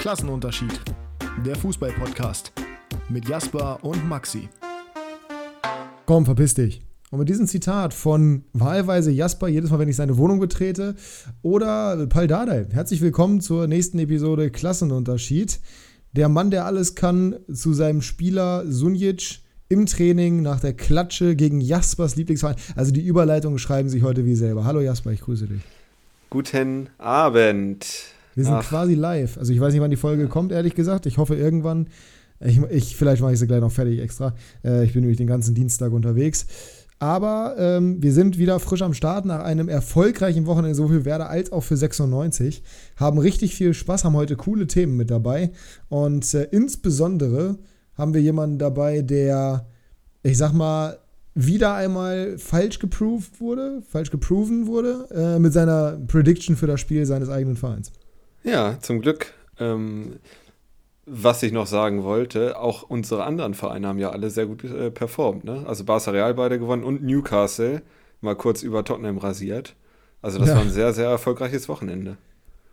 Klassenunterschied. Der Fußball-Podcast mit Jasper und Maxi. Komm, verpiss dich. Und mit diesem Zitat von wahlweise Jasper, jedes Mal, wenn ich seine Wohnung betrete, oder Pal Dardai. Herzlich willkommen zur nächsten Episode Klassenunterschied. Der Mann, der alles kann, zu seinem Spieler Sunjic im Training nach der Klatsche gegen Jaspers Lieblingsverein. Also die Überleitungen schreiben sich heute wie selber. Hallo Jasper, ich grüße dich. Guten Abend. Wir sind Ach. quasi live. Also ich weiß nicht, wann die Folge kommt, ehrlich gesagt. Ich hoffe irgendwann. Ich, ich vielleicht mache ich sie gleich noch fertig extra. Äh, ich bin nämlich den ganzen Dienstag unterwegs. Aber ähm, wir sind wieder frisch am Start nach einem erfolgreichen Wochenende, sowohl für Werder als auch für 96. Haben richtig viel Spaß, haben heute coole Themen mit dabei. Und äh, insbesondere haben wir jemanden dabei, der, ich sag mal, wieder einmal falsch geproved wurde, falsch geproven wurde, äh, mit seiner Prediction für das Spiel seines eigenen Vereins. Ja, zum Glück. Ähm, was ich noch sagen wollte, auch unsere anderen Vereine haben ja alle sehr gut äh, performt. Ne? Also Barca Real beide gewonnen und Newcastle mal kurz über Tottenham rasiert. Also das ja. war ein sehr, sehr erfolgreiches Wochenende.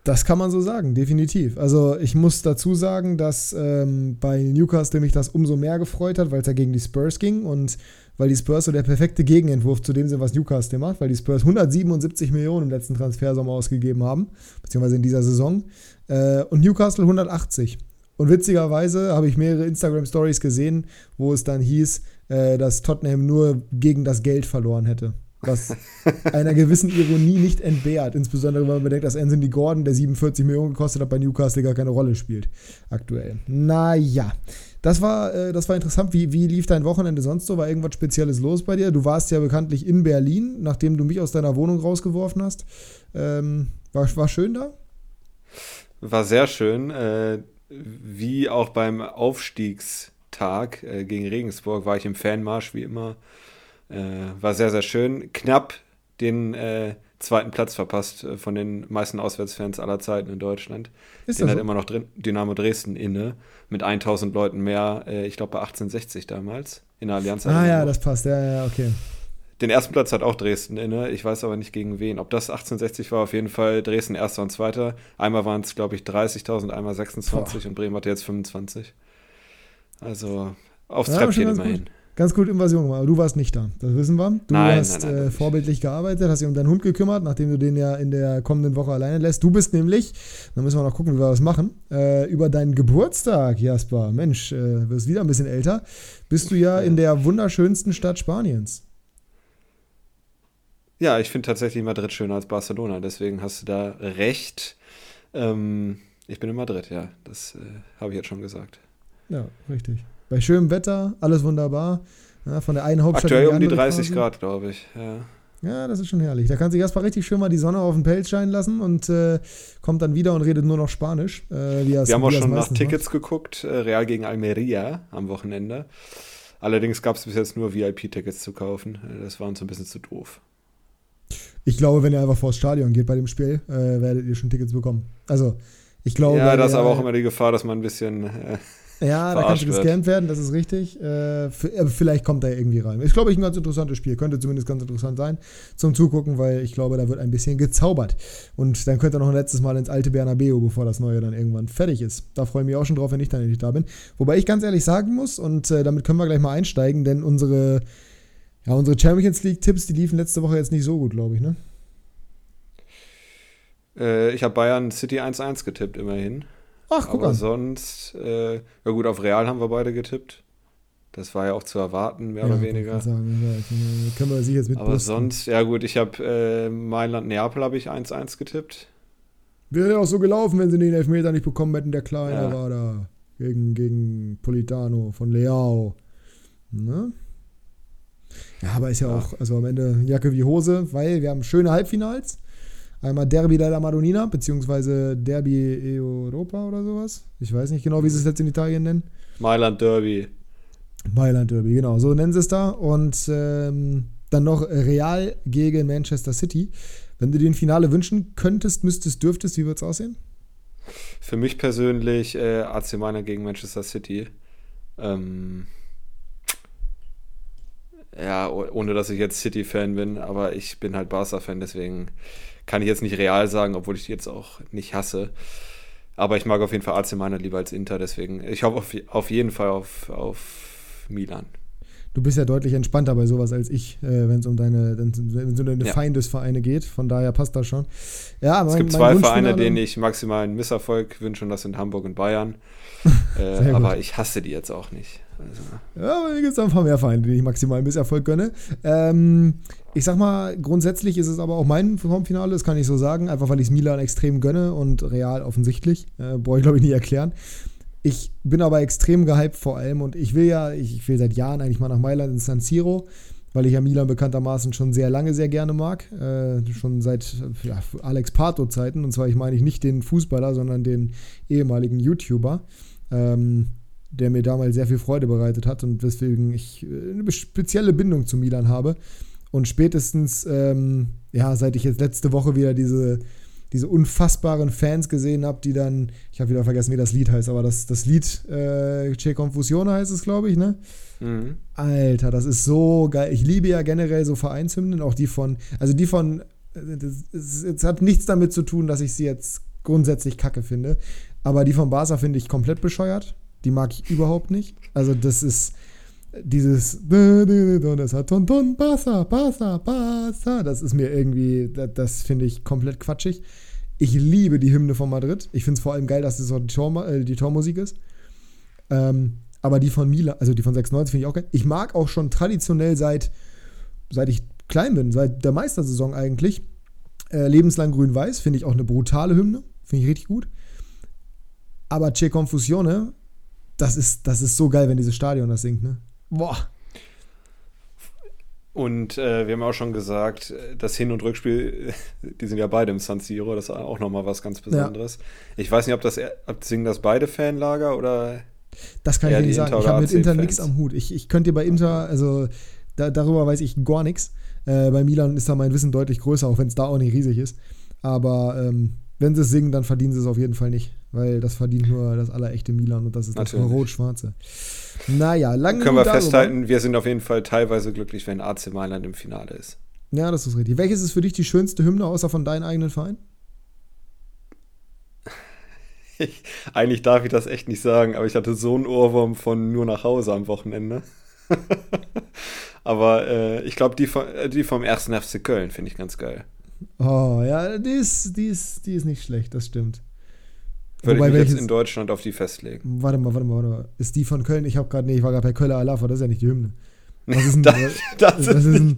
Das kann man so sagen, definitiv. Also ich muss dazu sagen, dass ähm, bei Newcastle mich das umso mehr gefreut hat, weil es ja gegen die Spurs ging und weil die Spurs so der perfekte Gegenentwurf zu dem sind, was Newcastle macht, weil die Spurs 177 Millionen im letzten Transfersommer ausgegeben haben, beziehungsweise in dieser Saison, äh, und Newcastle 180. Und witzigerweise habe ich mehrere Instagram-Stories gesehen, wo es dann hieß, äh, dass Tottenham nur gegen das Geld verloren hätte. Was einer gewissen Ironie nicht entbehrt. Insbesondere, wenn man bedenkt, dass Anthony Gordon, der 47 Millionen gekostet hat, bei Newcastle gar keine Rolle spielt. Aktuell. Naja. Das war, äh, das war interessant. Wie, wie lief dein Wochenende sonst so? War irgendwas Spezielles los bei dir? Du warst ja bekanntlich in Berlin, nachdem du mich aus deiner Wohnung rausgeworfen hast. Ähm, war, war schön da? War sehr schön. Äh, wie auch beim Aufstiegstag äh, gegen Regensburg war ich im Fanmarsch, wie immer. Äh, war sehr, sehr schön. Knapp den äh, zweiten Platz verpasst äh, von den meisten Auswärtsfans aller Zeiten in Deutschland. Ist den hat so? immer noch drin, Dynamo Dresden inne mit 1000 Leuten mehr, ich glaube bei 1860 damals in der Allianz. Ah ja, das passt, ja, ja, okay. Den ersten Platz hat auch Dresden inne, ich weiß aber nicht gegen wen. Ob das 1860 war, auf jeden Fall Dresden erster und zweiter. Einmal waren es, glaube ich, 30.000, einmal 26 Boah. und Bremen hatte jetzt 25. Also aufs ja, Treppchen immerhin. Gut ganz gut Invasion gemacht. Aber du warst nicht da, das wissen wir. Du nein, hast nein, nein, äh, vorbildlich gearbeitet, hast dich um deinen Hund gekümmert, nachdem du den ja in der kommenden Woche alleine lässt. Du bist nämlich, da müssen wir noch gucken, wie wir das machen, äh, über deinen Geburtstag, Jasper. Mensch, äh, wirst wieder ein bisschen älter. Bist du ja in der wunderschönsten Stadt Spaniens. Ja, ich finde tatsächlich Madrid schöner als Barcelona, deswegen hast du da recht. Ähm, ich bin in Madrid, ja, das äh, habe ich jetzt schon gesagt. Ja, richtig. Bei schönem Wetter, alles wunderbar. Ja, von der einen Hauptstadt Aktuell um die 30 quasi. Grad, glaube ich. Ja. ja, das ist schon herrlich. Da kann sich erstmal richtig schön mal die Sonne auf den Pelz scheinen lassen und äh, kommt dann wieder und redet nur noch Spanisch. Äh, Wir haben auch schon nach Tickets macht. geguckt, äh, Real gegen Almeria am Wochenende. Allerdings gab es bis jetzt nur VIP-Tickets zu kaufen. Äh, das war uns ein bisschen zu doof. Ich glaube, wenn ihr einfach vors Stadion geht bei dem Spiel, äh, werdet ihr schon Tickets bekommen. Also, ich glaube. Ja, da ist aber auch immer die Gefahr, dass man ein bisschen. Ja, da kannst du gescampt werden, das ist richtig. Äh, vielleicht kommt er irgendwie rein. Ist, glaube ich, ein ganz interessantes Spiel. Könnte zumindest ganz interessant sein zum Zugucken, weil ich glaube, da wird ein bisschen gezaubert. Und dann könnte er noch ein letztes Mal ins alte Bernabeu, bevor das neue dann irgendwann fertig ist. Da freue ich mich auch schon drauf, wenn ich dann endlich da bin. Wobei ich ganz ehrlich sagen muss, und äh, damit können wir gleich mal einsteigen, denn unsere, ja, unsere Champions League-Tipps, die liefen letzte Woche jetzt nicht so gut, glaube ich, ne? Äh, ich habe Bayern City 1-1 getippt, immerhin. Ach, guck Aber an. sonst, äh, ja gut, auf Real haben wir beide getippt. Das war ja auch zu erwarten, mehr ja, oder weniger. Sagen, ja, können wir sich jetzt mit Aber brüsten. sonst, ja gut, ich habe äh, Mailand-Neapel habe ich 1-1 getippt. Wäre ja auch so gelaufen, wenn sie den Elfmeter nicht bekommen hätten. Der Kleine ja. war da gegen, gegen Politano von Leao. Ne? Ja, aber ist ja, ja, auch, also am Ende Jacke wie Hose, weil wir haben schöne Halbfinals. Einmal Derby della Madonnina, beziehungsweise Derby Europa oder sowas. Ich weiß nicht genau, wie sie es jetzt in Italien nennen. Mailand Derby. Mailand Derby, genau, so nennen sie es da. Und ähm, dann noch Real gegen Manchester City. Wenn du dir ein Finale wünschen könntest, müsstest, dürftest, wie wird es aussehen? Für mich persönlich äh, AC Mailand gegen Manchester City. Ähm, ja, ohne dass ich jetzt City-Fan bin, aber ich bin halt Barca-Fan, deswegen kann ich jetzt nicht real sagen, obwohl ich die jetzt auch nicht hasse. Aber ich mag auf jeden Fall AC Mailand lieber als Inter, deswegen ich hoffe auf, auf jeden Fall auf, auf Milan. Du bist ja deutlich entspannter bei sowas als ich, äh, wenn es um deine, wenn's um deine ja. Feindesvereine geht. Von daher passt das schon. Ja, mein, es gibt zwei Vereine, denen ich maximalen Misserfolg wünsche, und das sind Hamburg und Bayern. äh, aber ich hasse die jetzt auch nicht. Also. Ja, aber hier gibt es ein paar mehr Vereine, denen ich maximalen Misserfolg gönne. Ähm, ich sag mal, grundsätzlich ist es aber auch mein Formfinale, das kann ich so sagen, einfach weil ich es Milan extrem gönne und Real offensichtlich. Äh, brauche ich, glaube ich, nicht erklären. Ich bin aber extrem gehypt vor allem und ich will ja, ich will seit Jahren eigentlich mal nach Mailand ins San Siro, weil ich ja Milan bekanntermaßen schon sehr lange sehr gerne mag. Äh, schon seit ja, Alex Pato-Zeiten. Und zwar, ich meine ich nicht den Fußballer, sondern den ehemaligen YouTuber. Ähm, der mir damals sehr viel Freude bereitet hat und weswegen ich äh, eine spezielle Bindung zu Milan habe. Und spätestens, ähm, ja, seit ich jetzt letzte Woche wieder diese, diese unfassbaren Fans gesehen habe, die dann, ich habe wieder vergessen, wie das Lied heißt, aber das, das Lied äh, Che Confusione heißt es, glaube ich, ne? Mhm. Alter, das ist so geil. Ich liebe ja generell so Vereinshymnen, auch die von, also die von, es hat nichts damit zu tun, dass ich sie jetzt grundsätzlich kacke finde, aber die von Barca finde ich komplett bescheuert. Die mag ich überhaupt nicht. Also, das ist dieses das hat ton ton pasa pasa pasa. Das ist mir irgendwie das, finde ich komplett quatschig. Ich liebe die Hymne von Madrid. Ich finde es vor allem geil dass es das die, Tor, äh, die Tormusik ist. Ähm, aber die von Mila also die von 96 finde ich auch geil. Ich mag auch schon traditionell seit seit ich klein bin seit der Meistersaison eigentlich äh, lebenslang grün-weiß. Finde ich auch eine brutale Hymne. Finde ich richtig gut. Aber Che Confusione das ist, das ist so geil, wenn dieses Stadion das singt, ne? Boah. Und äh, wir haben auch schon gesagt, das Hin- und Rückspiel, die sind ja beide im San Siro, das ist auch nochmal was ganz Besonderes. Ja. Ich weiß nicht, ob das ob singen das beide Fanlager oder. Das kann ich nicht sagen. Ich habe mit Inter nichts am Hut. Ich, ich könnte dir bei Inter, also da, darüber weiß ich gar nichts. Äh, bei Milan ist da mein Wissen deutlich größer, auch wenn es da auch nicht riesig ist. Aber ähm, wenn sie es singen, dann verdienen sie es auf jeden Fall nicht, weil das verdient nur das allerechte Milan und das ist das rot-schwarze. Naja, lange Können wir darüber. festhalten, wir sind auf jeden Fall teilweise glücklich, wenn AC Mailand im Finale ist. Ja, das ist richtig. Welches ist für dich die schönste Hymne, außer von deinem eigenen Verein? Ich, eigentlich darf ich das echt nicht sagen, aber ich hatte so einen Ohrwurm von nur nach Hause am Wochenende. aber äh, ich glaube, die, äh, die vom ersten FC Köln finde ich ganz geil. Oh, ja, die ist, die ist, die ist nicht schlecht, das stimmt. Würde Wobei, ich jetzt in Deutschland auf die festlegen. Warte mal, warte mal, warte mal. Ist die von Köln? Ich habe gerade, nee, ich war gerade bei Köller Alafa, das ist ja nicht die Hymne. Was ist denn das? Das, ist, ein,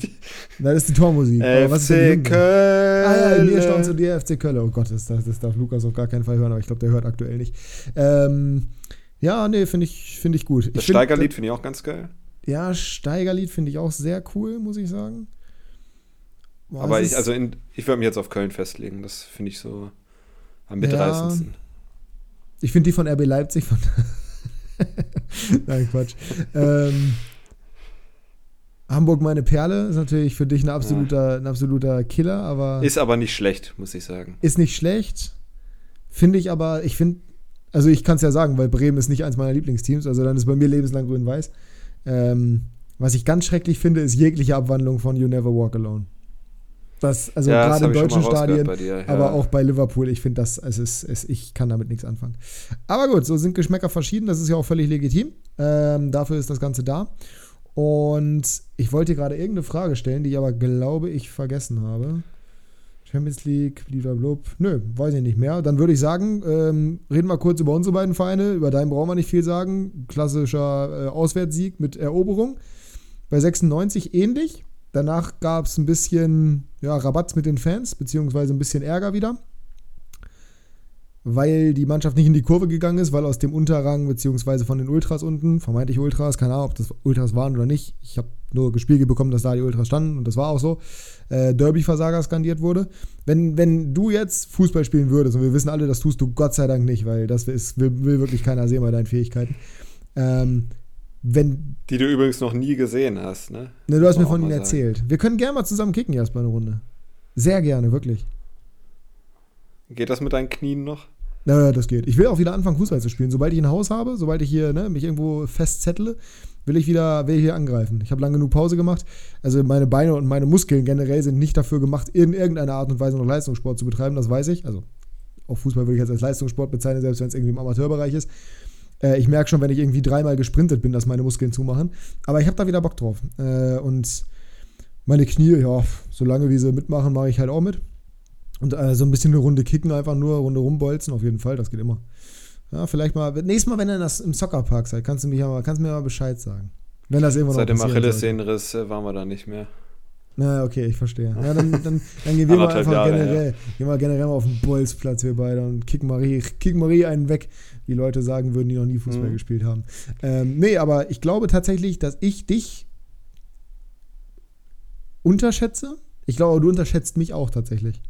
das ist die Tormusik. FC Köln. Ah ja, mir zu dir FC Köln. Oh Gott, das, das, darf Lukas auf gar keinen Fall hören, aber ich glaube, der hört aktuell nicht. Ähm, ja, nee, finde ich, find ich gut. Das Steigerlied finde ich auch ganz geil. Ja, Steigerlied finde ich auch sehr cool, muss ich sagen. Boah, Aber ich, also in, ich würde mich jetzt auf Köln festlegen. Das finde ich so am mitreißendsten. Ja, ich finde die von RB Leipzig von. Nein, Quatsch. ähm, Hamburg meine Perle ist natürlich für dich ein absoluter, ein absoluter Killer, aber. Ist aber nicht schlecht, muss ich sagen. Ist nicht schlecht. Finde ich aber, ich finde, also ich kann es ja sagen, weil Bremen ist nicht eins meiner Lieblingsteams, also dann ist bei mir lebenslang grün-weiß. Ähm, was ich ganz schrecklich finde, ist jegliche Abwandlung von You Never Walk Alone. Das, also ja, gerade in deutschen Stadien, ja. aber auch bei Liverpool, ich finde das, es ist, es, ich kann damit nichts anfangen. Aber gut, so sind Geschmäcker verschieden, das ist ja auch völlig legitim. Ähm, dafür ist das Ganze da. Und ich wollte gerade irgendeine Frage stellen, die ich aber glaube ich vergessen habe. Champions League, blablabla. Nö, weiß ich nicht mehr. Dann würde ich sagen, ähm, reden wir kurz über unsere beiden Vereine. Über deinen brauchen wir nicht viel sagen. Klassischer äh, Auswärtssieg mit Eroberung. Bei 96 ähnlich. Danach gab es ein bisschen ja, Rabatt mit den Fans, beziehungsweise ein bisschen Ärger wieder, weil die Mannschaft nicht in die Kurve gegangen ist, weil aus dem Unterrang, beziehungsweise von den Ultras unten, vermeintlich Ultras, keine Ahnung, ob das Ultras waren oder nicht, ich habe nur gespiegelt bekommen, dass da die Ultras standen und das war auch so, äh, Derby-Versager skandiert wurde. Wenn, wenn du jetzt Fußball spielen würdest, und wir wissen alle, das tust du Gott sei Dank nicht, weil das ist, will, will wirklich keiner sehen bei deinen Fähigkeiten, ähm, wenn. Die du übrigens noch nie gesehen hast, ne? Ne, du hast mir von ihnen erzählt. Wir können gerne mal zusammen kicken, Jasper, eine Runde. Sehr gerne, wirklich. Geht das mit deinen Knien noch? Naja, das geht. Ich will auch wieder anfangen, Fußball zu spielen. Sobald ich ein Haus habe, sobald ich hier ne, mich irgendwo festzettle, will ich wieder will ich hier angreifen. Ich habe lange genug Pause gemacht. Also meine Beine und meine Muskeln generell sind nicht dafür gemacht, in irgendeiner Art und Weise noch Leistungssport zu betreiben, das weiß ich. Also auch Fußball würde ich jetzt als Leistungssport bezeichnen, selbst wenn es irgendwie im Amateurbereich ist. Äh, ich merke schon, wenn ich irgendwie dreimal gesprintet bin, dass meine Muskeln zumachen. Aber ich habe da wieder Bock drauf. Äh, und meine Knie, ja, solange wie sie mitmachen, mache ich halt auch mit. Und äh, so ein bisschen eine Runde kicken, einfach nur Runde rumbolzen, auf jeden Fall, das geht immer. Ja, vielleicht mal, nächstes Mal, wenn ihr das im Soccerpark seid, kannst du, mich aber, kannst mir mal Bescheid sagen. Wenn das irgendwann Seit dem Achillessehnenriss äh, waren wir da nicht mehr. Na, okay, ich verstehe. Ja, dann, dann, dann gehen wir mal einfach Jahre, generell, ja. gehen wir generell mal auf den Bolzplatz, wir beide, und kicken Marie, kicken Marie einen weg, wie Leute sagen würden, die noch nie Fußball mhm. gespielt haben. Ähm, nee, aber ich glaube tatsächlich, dass ich dich unterschätze. Ich glaube, du unterschätzt mich auch tatsächlich.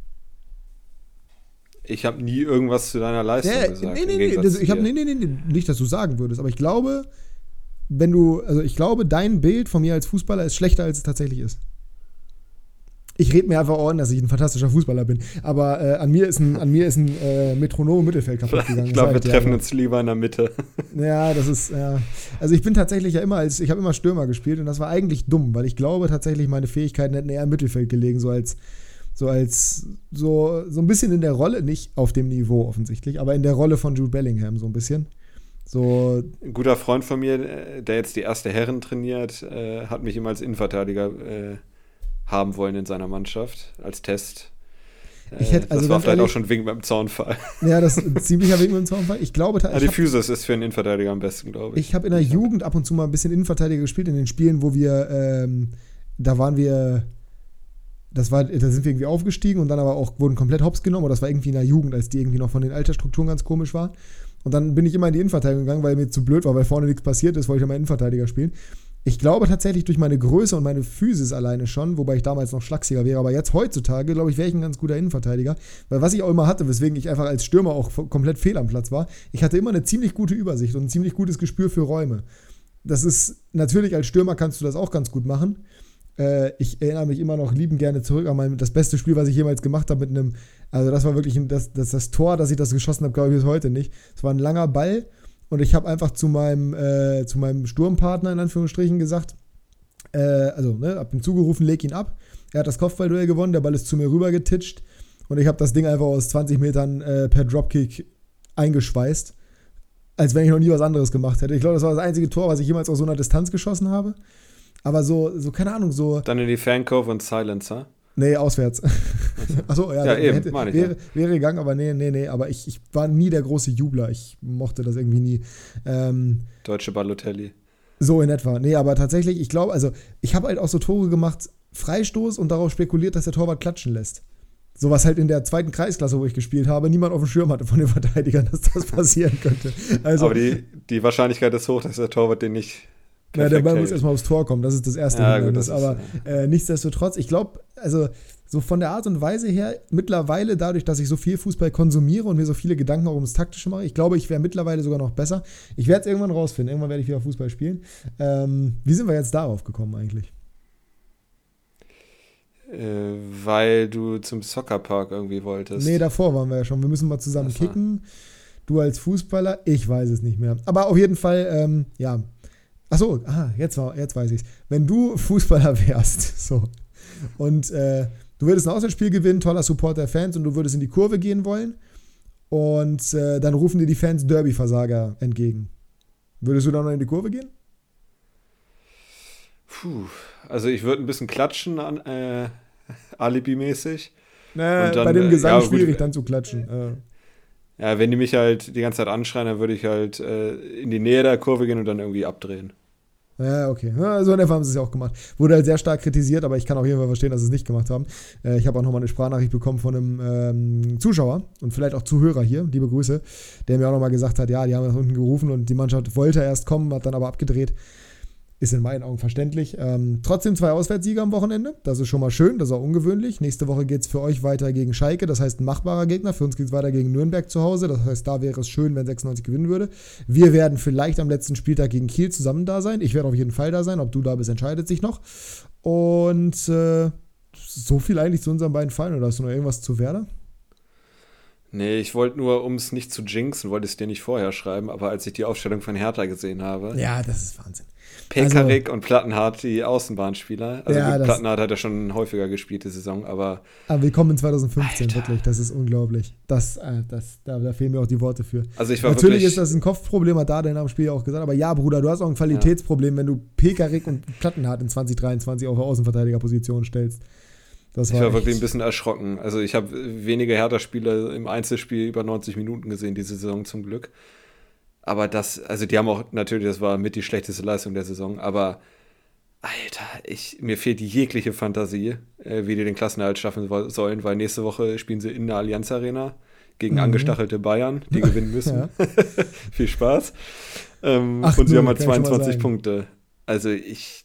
Ich habe nie irgendwas zu deiner Leistung ja, gesagt. Nee, nee, nee, das, ich habe nee, nee, nee, nicht, dass du sagen würdest, aber ich glaube, wenn du, also ich glaube, dein Bild von mir als Fußballer ist schlechter, als es tatsächlich ist. Ich rede mir einfach ordentlich, dass ich ein fantastischer Fußballer bin. Aber äh, an mir ist ein, an mir ist ein äh, Metronom im Mittelfeld kaputt gegangen. Ich glaube, wir treffen uns lieber in der Mitte. Ja, das ist, ja. Also ich bin tatsächlich ja immer als, ich habe immer Stürmer gespielt und das war eigentlich dumm, weil ich glaube tatsächlich, meine Fähigkeiten hätten eher im Mittelfeld gelegen, so als, so als, so, so ein bisschen in der Rolle, nicht auf dem Niveau offensichtlich, aber in der Rolle von Jude Bellingham so ein bisschen. So. Ein guter Freund von mir, äh, der jetzt die erste Herren trainiert, äh, hat mich immer als Innenverteidiger äh, haben wollen in seiner Mannschaft, als Test. Ich hätte, also das war vielleicht ehrlich, auch schon wegen beim Zaunfall. Ja, das ist ein ziemlicher Wegen beim Zaunfall. Ich glaube, ja, die Physis ist für einen Innenverteidiger am besten, glaube ich. Ich habe in der Jugend ab und zu mal ein bisschen Innenverteidiger gespielt in den Spielen, wo wir, ähm, da waren wir, das war, da sind wir irgendwie aufgestiegen und dann aber auch wurden komplett hops genommen. Und das war irgendwie in der Jugend, als die irgendwie noch von den Altersstrukturen ganz komisch war. Und dann bin ich immer in die Innenverteidigung gegangen, weil mir zu blöd war, weil vorne nichts passiert ist, wollte ich immer Innenverteidiger spielen. Ich glaube tatsächlich durch meine Größe und meine Physis alleine schon, wobei ich damals noch schlachsiger wäre, aber jetzt heutzutage, glaube ich, wäre ich ein ganz guter Innenverteidiger. Weil was ich auch immer hatte, weswegen ich einfach als Stürmer auch komplett fehl am Platz war, ich hatte immer eine ziemlich gute Übersicht und ein ziemlich gutes Gespür für Räume. Das ist natürlich als Stürmer kannst du das auch ganz gut machen. Äh, ich erinnere mich immer noch liebend gerne zurück an mein, das beste Spiel, was ich jemals gemacht habe mit einem, also das war wirklich ein, das, das, das Tor, dass ich das geschossen habe, glaube ich bis heute nicht. Es war ein langer Ball und ich habe einfach zu meinem, äh, zu meinem Sturmpartner in Anführungsstrichen gesagt, äh, also, ne, hab ihm zugerufen, leg ihn ab. Er hat das Kopfballduell gewonnen, der Ball ist zu mir rüber getitscht und ich habe das Ding einfach aus 20 Metern äh, per Dropkick eingeschweißt. Als wenn ich noch nie was anderes gemacht hätte. Ich glaube, das war das einzige Tor, was ich jemals aus so einer Distanz geschossen habe. Aber so, so keine Ahnung, so. Dann in die Fancove und Silencer. Nee, auswärts. Achso, ja, ja eben, hätte, ich, wäre, ja. wäre gegangen, aber nee, nee, nee. Aber ich, ich war nie der große Jubler. Ich mochte das irgendwie nie. Ähm, Deutsche Balotelli. So in etwa. Nee, aber tatsächlich, ich glaube, also ich habe halt auch so Tore gemacht, Freistoß und darauf spekuliert, dass der Torwart klatschen lässt. So was halt in der zweiten Kreisklasse, wo ich gespielt habe, niemand auf dem Schirm hatte von den Verteidigern, dass das passieren könnte. Also, aber die, die Wahrscheinlichkeit ist hoch, dass der Torwart den nicht ja, der Ball muss erstmal aufs Tor kommen, das ist das erste ja, Hindernis. Gut, aber äh, nichtsdestotrotz, ich glaube, also so von der Art und Weise her, mittlerweile dadurch, dass ich so viel Fußball konsumiere und mir so viele Gedanken auch ums Taktische mache, ich glaube, ich wäre mittlerweile sogar noch besser. Ich werde es irgendwann rausfinden, irgendwann werde ich wieder Fußball spielen. Ähm, wie sind wir jetzt darauf gekommen eigentlich? Äh, weil du zum Soccerpark irgendwie wolltest. Nee, davor waren wir ja schon. Wir müssen mal zusammen kicken. Du als Fußballer, ich weiß es nicht mehr. Aber auf jeden Fall, ähm, ja, Achso, ah, jetzt, jetzt weiß ich es. Wenn du Fußballer wärst, so, und äh, du würdest ein Auswärtsspiel gewinnen, toller Support der Fans und du würdest in die Kurve gehen wollen und äh, dann rufen dir die Fans Derby-Versager entgegen. Würdest du dann noch in die Kurve gehen? Puh, also ich würde ein bisschen klatschen, an, äh, Alibi-mäßig. Nee, bei dem Gesang ja, schwierig dann zu klatschen. Äh. Ja, wenn die mich halt die ganze Zeit anschreien, dann würde ich halt äh, in die Nähe der Kurve gehen und dann irgendwie abdrehen. Ja, okay. So in etwa haben sie es ja auch gemacht. Wurde halt sehr stark kritisiert, aber ich kann auf jeden Fall verstehen, dass sie es nicht gemacht haben. Äh, ich habe auch nochmal eine Sprachnachricht bekommen von einem ähm, Zuschauer und vielleicht auch Zuhörer hier, liebe Grüße, der mir auch nochmal gesagt hat, ja, die haben das unten gerufen und die Mannschaft wollte erst kommen, hat dann aber abgedreht. Ist in meinen Augen verständlich. Ähm, trotzdem zwei Auswärtssiege am Wochenende. Das ist schon mal schön, das ist auch ungewöhnlich. Nächste Woche geht es für euch weiter gegen Schalke. Das heißt, ein machbarer Gegner. Für uns geht es weiter gegen Nürnberg zu Hause. Das heißt, da wäre es schön, wenn 96 gewinnen würde. Wir werden vielleicht am letzten Spieltag gegen Kiel zusammen da sein. Ich werde auf jeden Fall da sein. Ob du da bist, entscheidet sich noch. Und äh, so viel eigentlich zu unseren beiden Fallen. Oder hast du noch irgendwas zu Werder? Nee, ich wollte nur, um es nicht zu jinxen, wollte es dir nicht vorher schreiben, aber als ich die Aufstellung von Hertha gesehen habe. Ja, das ist Wahnsinn. Pekarik also, und Plattenhardt, die Außenbahnspieler. Also ja, Plattenhardt hat ja schon häufiger gespielt die Saison, aber. Aber wir kommen in 2015, Alter. wirklich. Das ist unglaublich. Das, äh, das, da, da, fehlen mir auch die Worte für. Also ich war Natürlich wirklich, ist das ein Kopfproblem, hat da am Spiel auch gesagt. Aber ja, Bruder, du hast auch ein Qualitätsproblem, ja. wenn du Pekarik und Plattenhardt in 2023 auf der Außenverteidigerposition stellst. War ich war wirklich ein bisschen erschrocken. Also ich habe weniger Hertha-Spiele im Einzelspiel über 90 Minuten gesehen diese Saison zum Glück. Aber das, also die haben auch, natürlich, das war mit die schlechteste Leistung der Saison, aber Alter, ich, mir fehlt jegliche Fantasie, äh, wie die den Klassenerhalt schaffen sollen, weil nächste Woche spielen sie in der Allianz Arena gegen mhm. angestachelte Bayern, die gewinnen müssen. Viel Spaß. Ähm, Ach, und sie haben halt 22 Punkte. Also ich,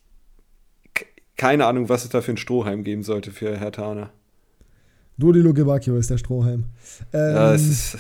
keine Ahnung, was es da für ein Strohhalm geben sollte für Herr Tana. Dodilo Gebacchio ist der Strohhalm. Ähm, ja, es ist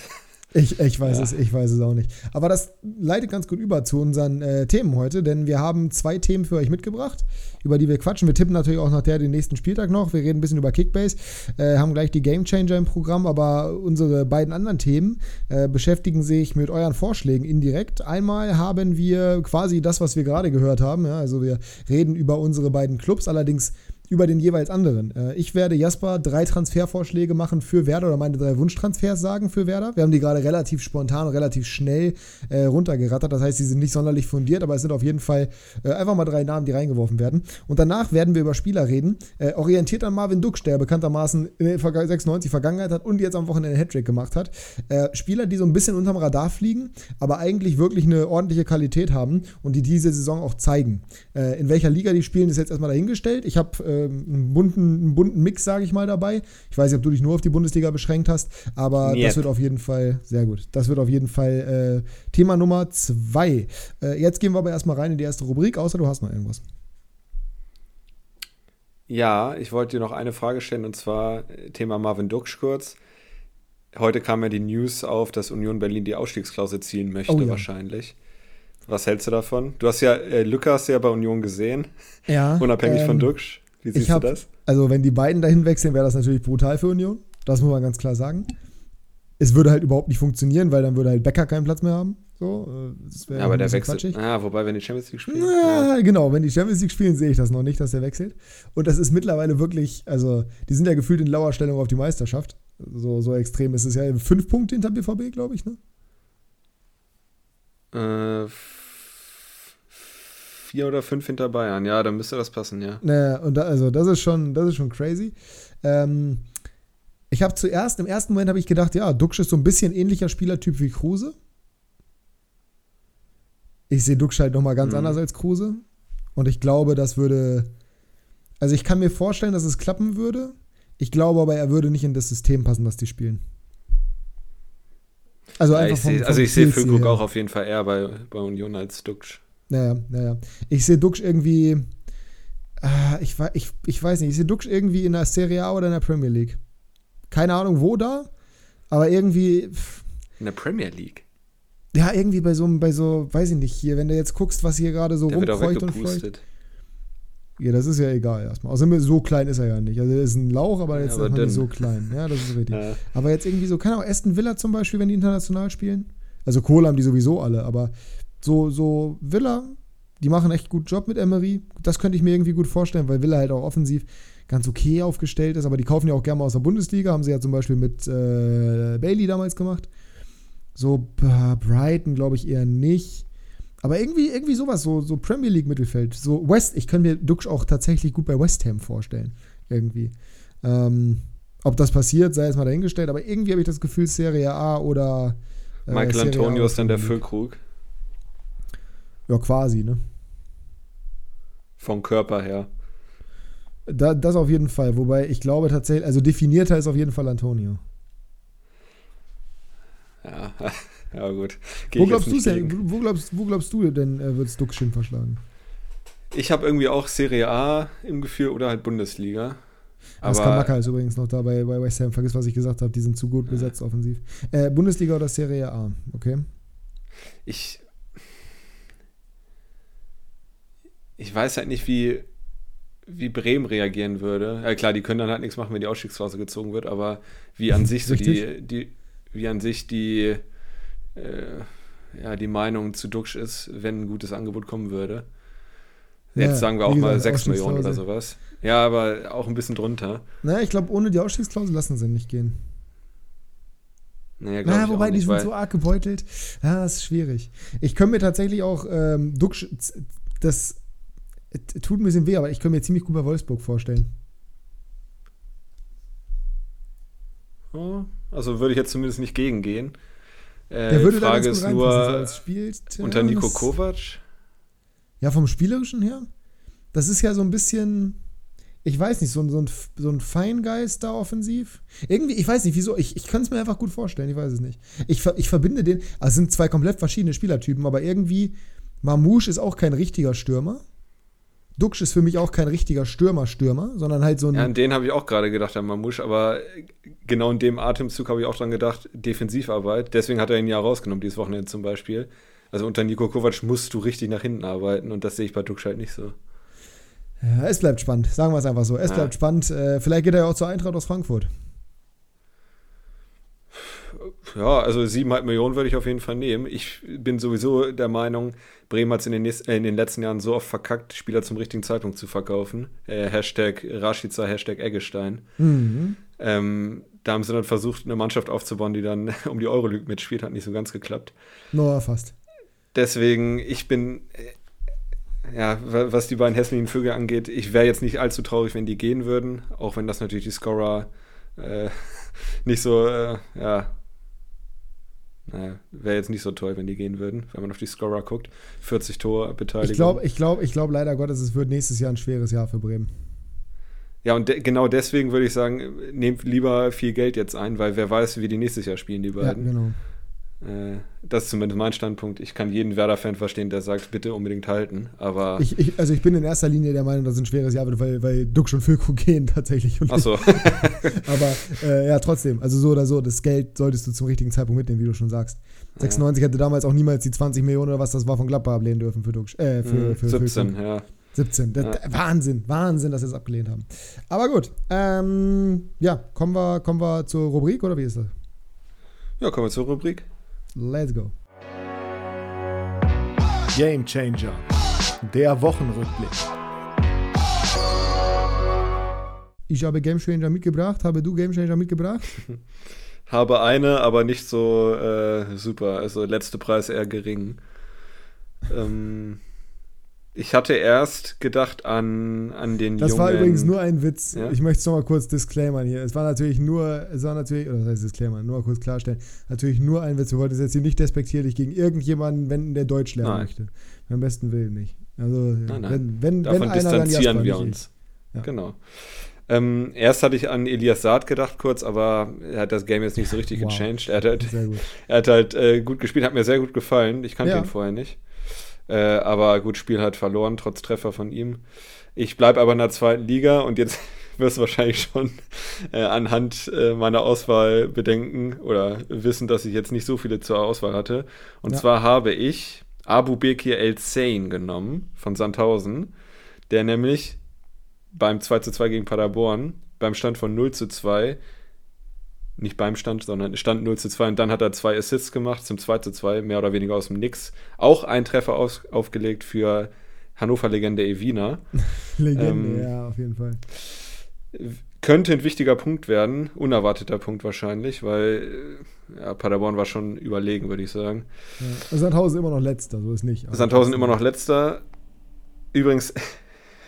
ich, ich weiß ja. es, ich weiß es auch nicht. Aber das leitet ganz gut über zu unseren äh, Themen heute, denn wir haben zwei Themen für euch mitgebracht, über die wir quatschen. Wir tippen natürlich auch nach der den nächsten Spieltag noch. Wir reden ein bisschen über Kickbase, äh, haben gleich die Game Changer im Programm, aber unsere beiden anderen Themen äh, beschäftigen sich mit euren Vorschlägen indirekt. Einmal haben wir quasi das, was wir gerade gehört haben. Ja, also wir reden über unsere beiden Clubs, allerdings über den jeweils anderen. Äh, ich werde Jasper drei Transfervorschläge machen für Werder oder meine drei Wunschtransfers sagen für Werder. Wir haben die gerade relativ spontan relativ schnell äh, runtergerattert. Das heißt, sie sind nicht sonderlich fundiert, aber es sind auf jeden Fall äh, einfach mal drei Namen, die reingeworfen werden. Und danach werden wir über Spieler reden, äh, orientiert an Marvin Duck, der bekanntermaßen in der 96 Vergangenheit hat und jetzt am Wochenende einen Hattrick gemacht hat. Äh, Spieler, die so ein bisschen unterm Radar fliegen, aber eigentlich wirklich eine ordentliche Qualität haben und die diese Saison auch zeigen. Äh, in welcher Liga die spielen, ist jetzt erstmal dahingestellt. Ich habe einen, bunten, einen bunten Mix, sage ich mal, dabei. Ich weiß nicht, ob du dich nur auf die Bundesliga beschränkt hast, aber yep. das wird auf jeden Fall sehr gut. Das wird auf jeden Fall äh, Thema Nummer zwei. Äh, jetzt gehen wir aber erstmal rein in die erste Rubrik, außer du hast noch irgendwas. Ja, ich wollte dir noch eine Frage stellen und zwar äh, Thema Marvin Duksch kurz. Heute kam ja die News auf, dass Union Berlin die Ausstiegsklausel ziehen möchte, oh, ja. wahrscheinlich. Was hältst du davon? Du hast ja äh, Lukas ja bei Union gesehen. Ja. Unabhängig ähm, von Dux. Wie siehst hab, du das? Also, wenn die beiden dahin wechseln, wäre das natürlich brutal für Union. Das muss man ganz klar sagen. Es würde halt überhaupt nicht funktionieren, weil dann würde halt Becker keinen Platz mehr haben. So, äh, ja, aber der wechselt. Ah, wobei, wenn die Champions League spielen. Ja, ja, genau, wenn die Champions League spielen, sehe ich das noch nicht, dass der wechselt. Und das ist mittlerweile wirklich, also, die sind ja gefühlt in Lauerstellung auf die Meisterschaft. So, so extrem ist es ja. Fünf Punkte hinter BVB, glaube ich, ne? Äh, vier oder fünf hinter Bayern. Ja, dann müsste das passen, ja. Naja, und da, also das ist schon, das ist schon crazy. Ähm, ich habe zuerst, im ersten Moment habe ich gedacht, ja, Duxch ist so ein bisschen ähnlicher Spielertyp wie Kruse. Ich sehe Duxch halt nochmal ganz mhm. anders als Kruse. Und ich glaube, das würde. Also ich kann mir vorstellen, dass es klappen würde. Ich glaube aber, er würde nicht in das System passen, das die spielen. Also ja, einfach vom, seh, Also ich sehe Füllkrug auch auf jeden Fall eher bei, bei Union als Duxch. Naja, naja. Ich sehe Dux irgendwie. Äh, ich, ich, ich weiß nicht, ich sehe Dux irgendwie in der Serie A oder in der Premier League. Keine Ahnung, wo da, aber irgendwie. In der Premier League? Ja, irgendwie bei so, bei so, weiß ich nicht, hier, wenn du jetzt guckst, was hier gerade so rumkreucht und fleucht. Ja, das ist ja egal erstmal. Außerdem so klein ist er ja nicht. Also er ist ein Lauch, aber jetzt ja, aber nicht so klein. Ja, das ist richtig. Ja. Aber jetzt irgendwie so, keine Ahnung, Aston Villa zum Beispiel, wenn die international spielen. Also Kohle haben die sowieso alle, aber so, so Villa, die machen echt gut Job mit Emery. Das könnte ich mir irgendwie gut vorstellen, weil Villa halt auch offensiv ganz okay aufgestellt ist. Aber die kaufen ja auch gerne mal aus der Bundesliga. Haben sie ja zum Beispiel mit äh, Bailey damals gemacht. So äh, Brighton glaube ich eher nicht. Aber irgendwie, irgendwie sowas, so, so Premier League Mittelfeld. So West, ich könnte mir Dux auch tatsächlich gut bei West Ham vorstellen. Irgendwie. Ähm, ob das passiert, sei es mal dahingestellt. Aber irgendwie habe ich das Gefühl, Serie A oder. Äh, Michael Antonio ist dann der Füllkrug. Ja, quasi, ne? Vom Körper her. Da, das auf jeden Fall. Wobei ich glaube tatsächlich, also definierter ist auf jeden Fall Antonio. Ja, ja gut. wo glaubst, denn, wo, glaubst, wo glaubst du denn, äh, wird Duxchen verschlagen? Ich habe irgendwie auch Serie A im Gefühl oder halt Bundesliga. Aber Kamaka ist übrigens noch dabei bei West Ham. Vergiss, was ich gesagt habe. Die sind zu gut besetzt offensiv. Äh, Bundesliga oder Serie A? Okay. Ich ich weiß halt nicht, wie, wie Bremen reagieren würde. Ja, klar, die können dann halt nichts machen, wenn die Ausstiegsphase gezogen wird, aber wie an sich so die, die, wie an sich die, äh, ja, die Meinung zu Duxch ist, wenn ein gutes Angebot kommen würde. Jetzt Ja, sagen wir auch wie mal gesagt, 6 Millionen oder sowas. Ja, aber auch ein bisschen drunter. Naja, ich glaube, ohne die Ausstiegsklausel lassen sie nicht gehen. Naja, Naja, ich wobei auch die nicht, sind so arg gebeutelt. Ja, das ist schwierig. Ich könnte mir tatsächlich auch, ähm, Duxch, das tut ein bisschen weh, aber ich könnte mir ziemlich gut bei Wolfsburg vorstellen. Also würde ich jetzt zumindest nicht gegengehen. Äh, Der würde die da Frage ist so nur, als spielt, unter Nico das- Kovac? Ja, vom Spielerischen her. Das ist ja so ein bisschen, ich weiß nicht, so ein, so ein, so ein Feingeist da offensiv. Irgendwie, ich weiß nicht, wieso. Ich, ich kann es mir einfach gut vorstellen, ich weiß es nicht. Ich, ich verbinde den, also es sind zwei komplett verschiedene Spielertypen, aber irgendwie, Mamouche ist auch kein richtiger Stürmer. Duxch ist für mich auch kein richtiger Stürmer-Stürmer, sondern halt so ein. Ja, an den habe ich auch gerade gedacht, an Mamouche, aber genau in dem Atemzug habe ich auch dran gedacht, Defensivarbeit. Deswegen hat er ihn ja rausgenommen, dieses Wochenende zum Beispiel. Also unter Nico Kovac musst du richtig nach hinten arbeiten und das sehe ich bei Duxch halt nicht so. Ja, es bleibt spannend, sagen wir es einfach so. Es Ja. bleibt spannend. Äh, vielleicht geht er ja auch zur Eintracht aus Frankfurt. Ja, also 7,5 Millionen würde ich auf jeden Fall nehmen. Ich bin sowieso der Meinung, Bremen hat es in, den nächsten- äh, in den letzten Jahren so oft verkackt, Spieler zum richtigen Zeitpunkt zu verkaufen. Äh, Hashtag Rashica, Hashtag Eggestein. Mhm. Ähm, da haben sie dann versucht, eine Mannschaft aufzubauen, die dann um die Euroleague mitspielt. Hat nicht so ganz geklappt. No, fast. Deswegen, ich bin, äh, ja, wa- was die beiden hässlichen Vögel angeht, ich wäre jetzt nicht allzu traurig, wenn die gehen würden. Auch wenn das natürlich die Scorer äh, nicht so, äh, ja, naja, wäre jetzt nicht so toll, wenn die gehen würden, wenn man auf die Scorer guckt. 40 Tore Beteiligung. Ich glaube, ich glaube, ich glaube leider Gottes, es wird nächstes Jahr ein schweres Jahr für Bremen. Ja, und de genau deswegen würde ich sagen, nehmt lieber viel Geld jetzt ein, weil wer weiß, wie die nächstes Jahr spielen, die Ja, beiden. genau. Äh, das ist zumindest mein Standpunkt. Ich kann jeden Werder-Fan verstehen, der sagt, bitte unbedingt halten. Aber. Ich, ich, also ich bin in erster Linie der Meinung, dass es ein schweres Jahr wird, weil, weil Duxch und Füllkrug gehen tatsächlich. Und Achso. Aber äh, ja, trotzdem, also so oder so, das Geld solltest du zum richtigen Zeitpunkt mitnehmen, wie du schon sagst. 96 hätte damals auch niemals die 20 Millionen oder was das war von Gladbach ablehnen dürfen für Duxch. Äh, für, für 17, Füllkrug. ja. 17. Das, Ja. Wahnsinn, Wahnsinn, dass sie es abgelehnt haben. Aber gut, ähm, ja, kommen wir, kommen wir zur Rubrik oder wie ist das? Ja, kommen wir zur Rubrik. Let's go. Game Changer. Der Wochenrückblick. Ich habe Game Changer mitgebracht. Habe du Game Changer mitgebracht? Habe eine, aber nicht so äh, super. Also letzte Preis eher gering. Ähm, ich hatte erst gedacht an, an den Das jungen. war übrigens nur ein Witz. Ja? Ich möchte es nochmal kurz disclaimern hier. Es war natürlich nur, es war natürlich, oder das heißt Disclaimer, nur mal kurz klarstellen, natürlich nur ein Witz. Wir wollten es jetzt hier nicht despektierlich gegen irgendjemanden wenden, der Deutsch lernen Nein. möchte. Am besten Willen nicht. Also, Nein, nein. wenn, wenn, Davon wenn einer, dann distanzieren wir uns. Ja. Genau. Ähm, erst hatte ich an Elias Saad gedacht kurz, aber er hat das Game jetzt nicht so richtig Wow. gechanged. Er hat halt, er hat halt äh, gut gespielt, hat mir sehr gut gefallen. Ich kannte Ja. ihn vorher nicht. Äh, aber gut, Spiel hat verloren, trotz Treffer von ihm. Ich bleibe aber in der zweiten Liga und jetzt wirst du wahrscheinlich schon äh, anhand äh, meiner Auswahl bedenken oder wissen, dass ich jetzt nicht so viele zur Auswahl hatte. Und Ja. zwar habe ich Abu Bekir El Zain genommen von Sandhausen, der nämlich beim 2 zu 2 gegen Paderborn beim Stand von 0 zu 2 nicht beim Stand, sondern stand 0 zu 2 und dann hat er zwei Assists gemacht zum 2 zu 2, mehr oder weniger aus dem Nix. Auch ein Treffer aus, aufgelegt für Hannover-Legende Evina. Legende, Ähm, ja, auf jeden Fall. Könnte ein wichtiger Punkt werden, unerwarteter Punkt wahrscheinlich, weil äh, ja, Paderborn war schon überlegen, würde ich sagen. Ja. Sandhausen immer noch letzter, so ist nicht. Sandhausen immer noch letzter. Übrigens,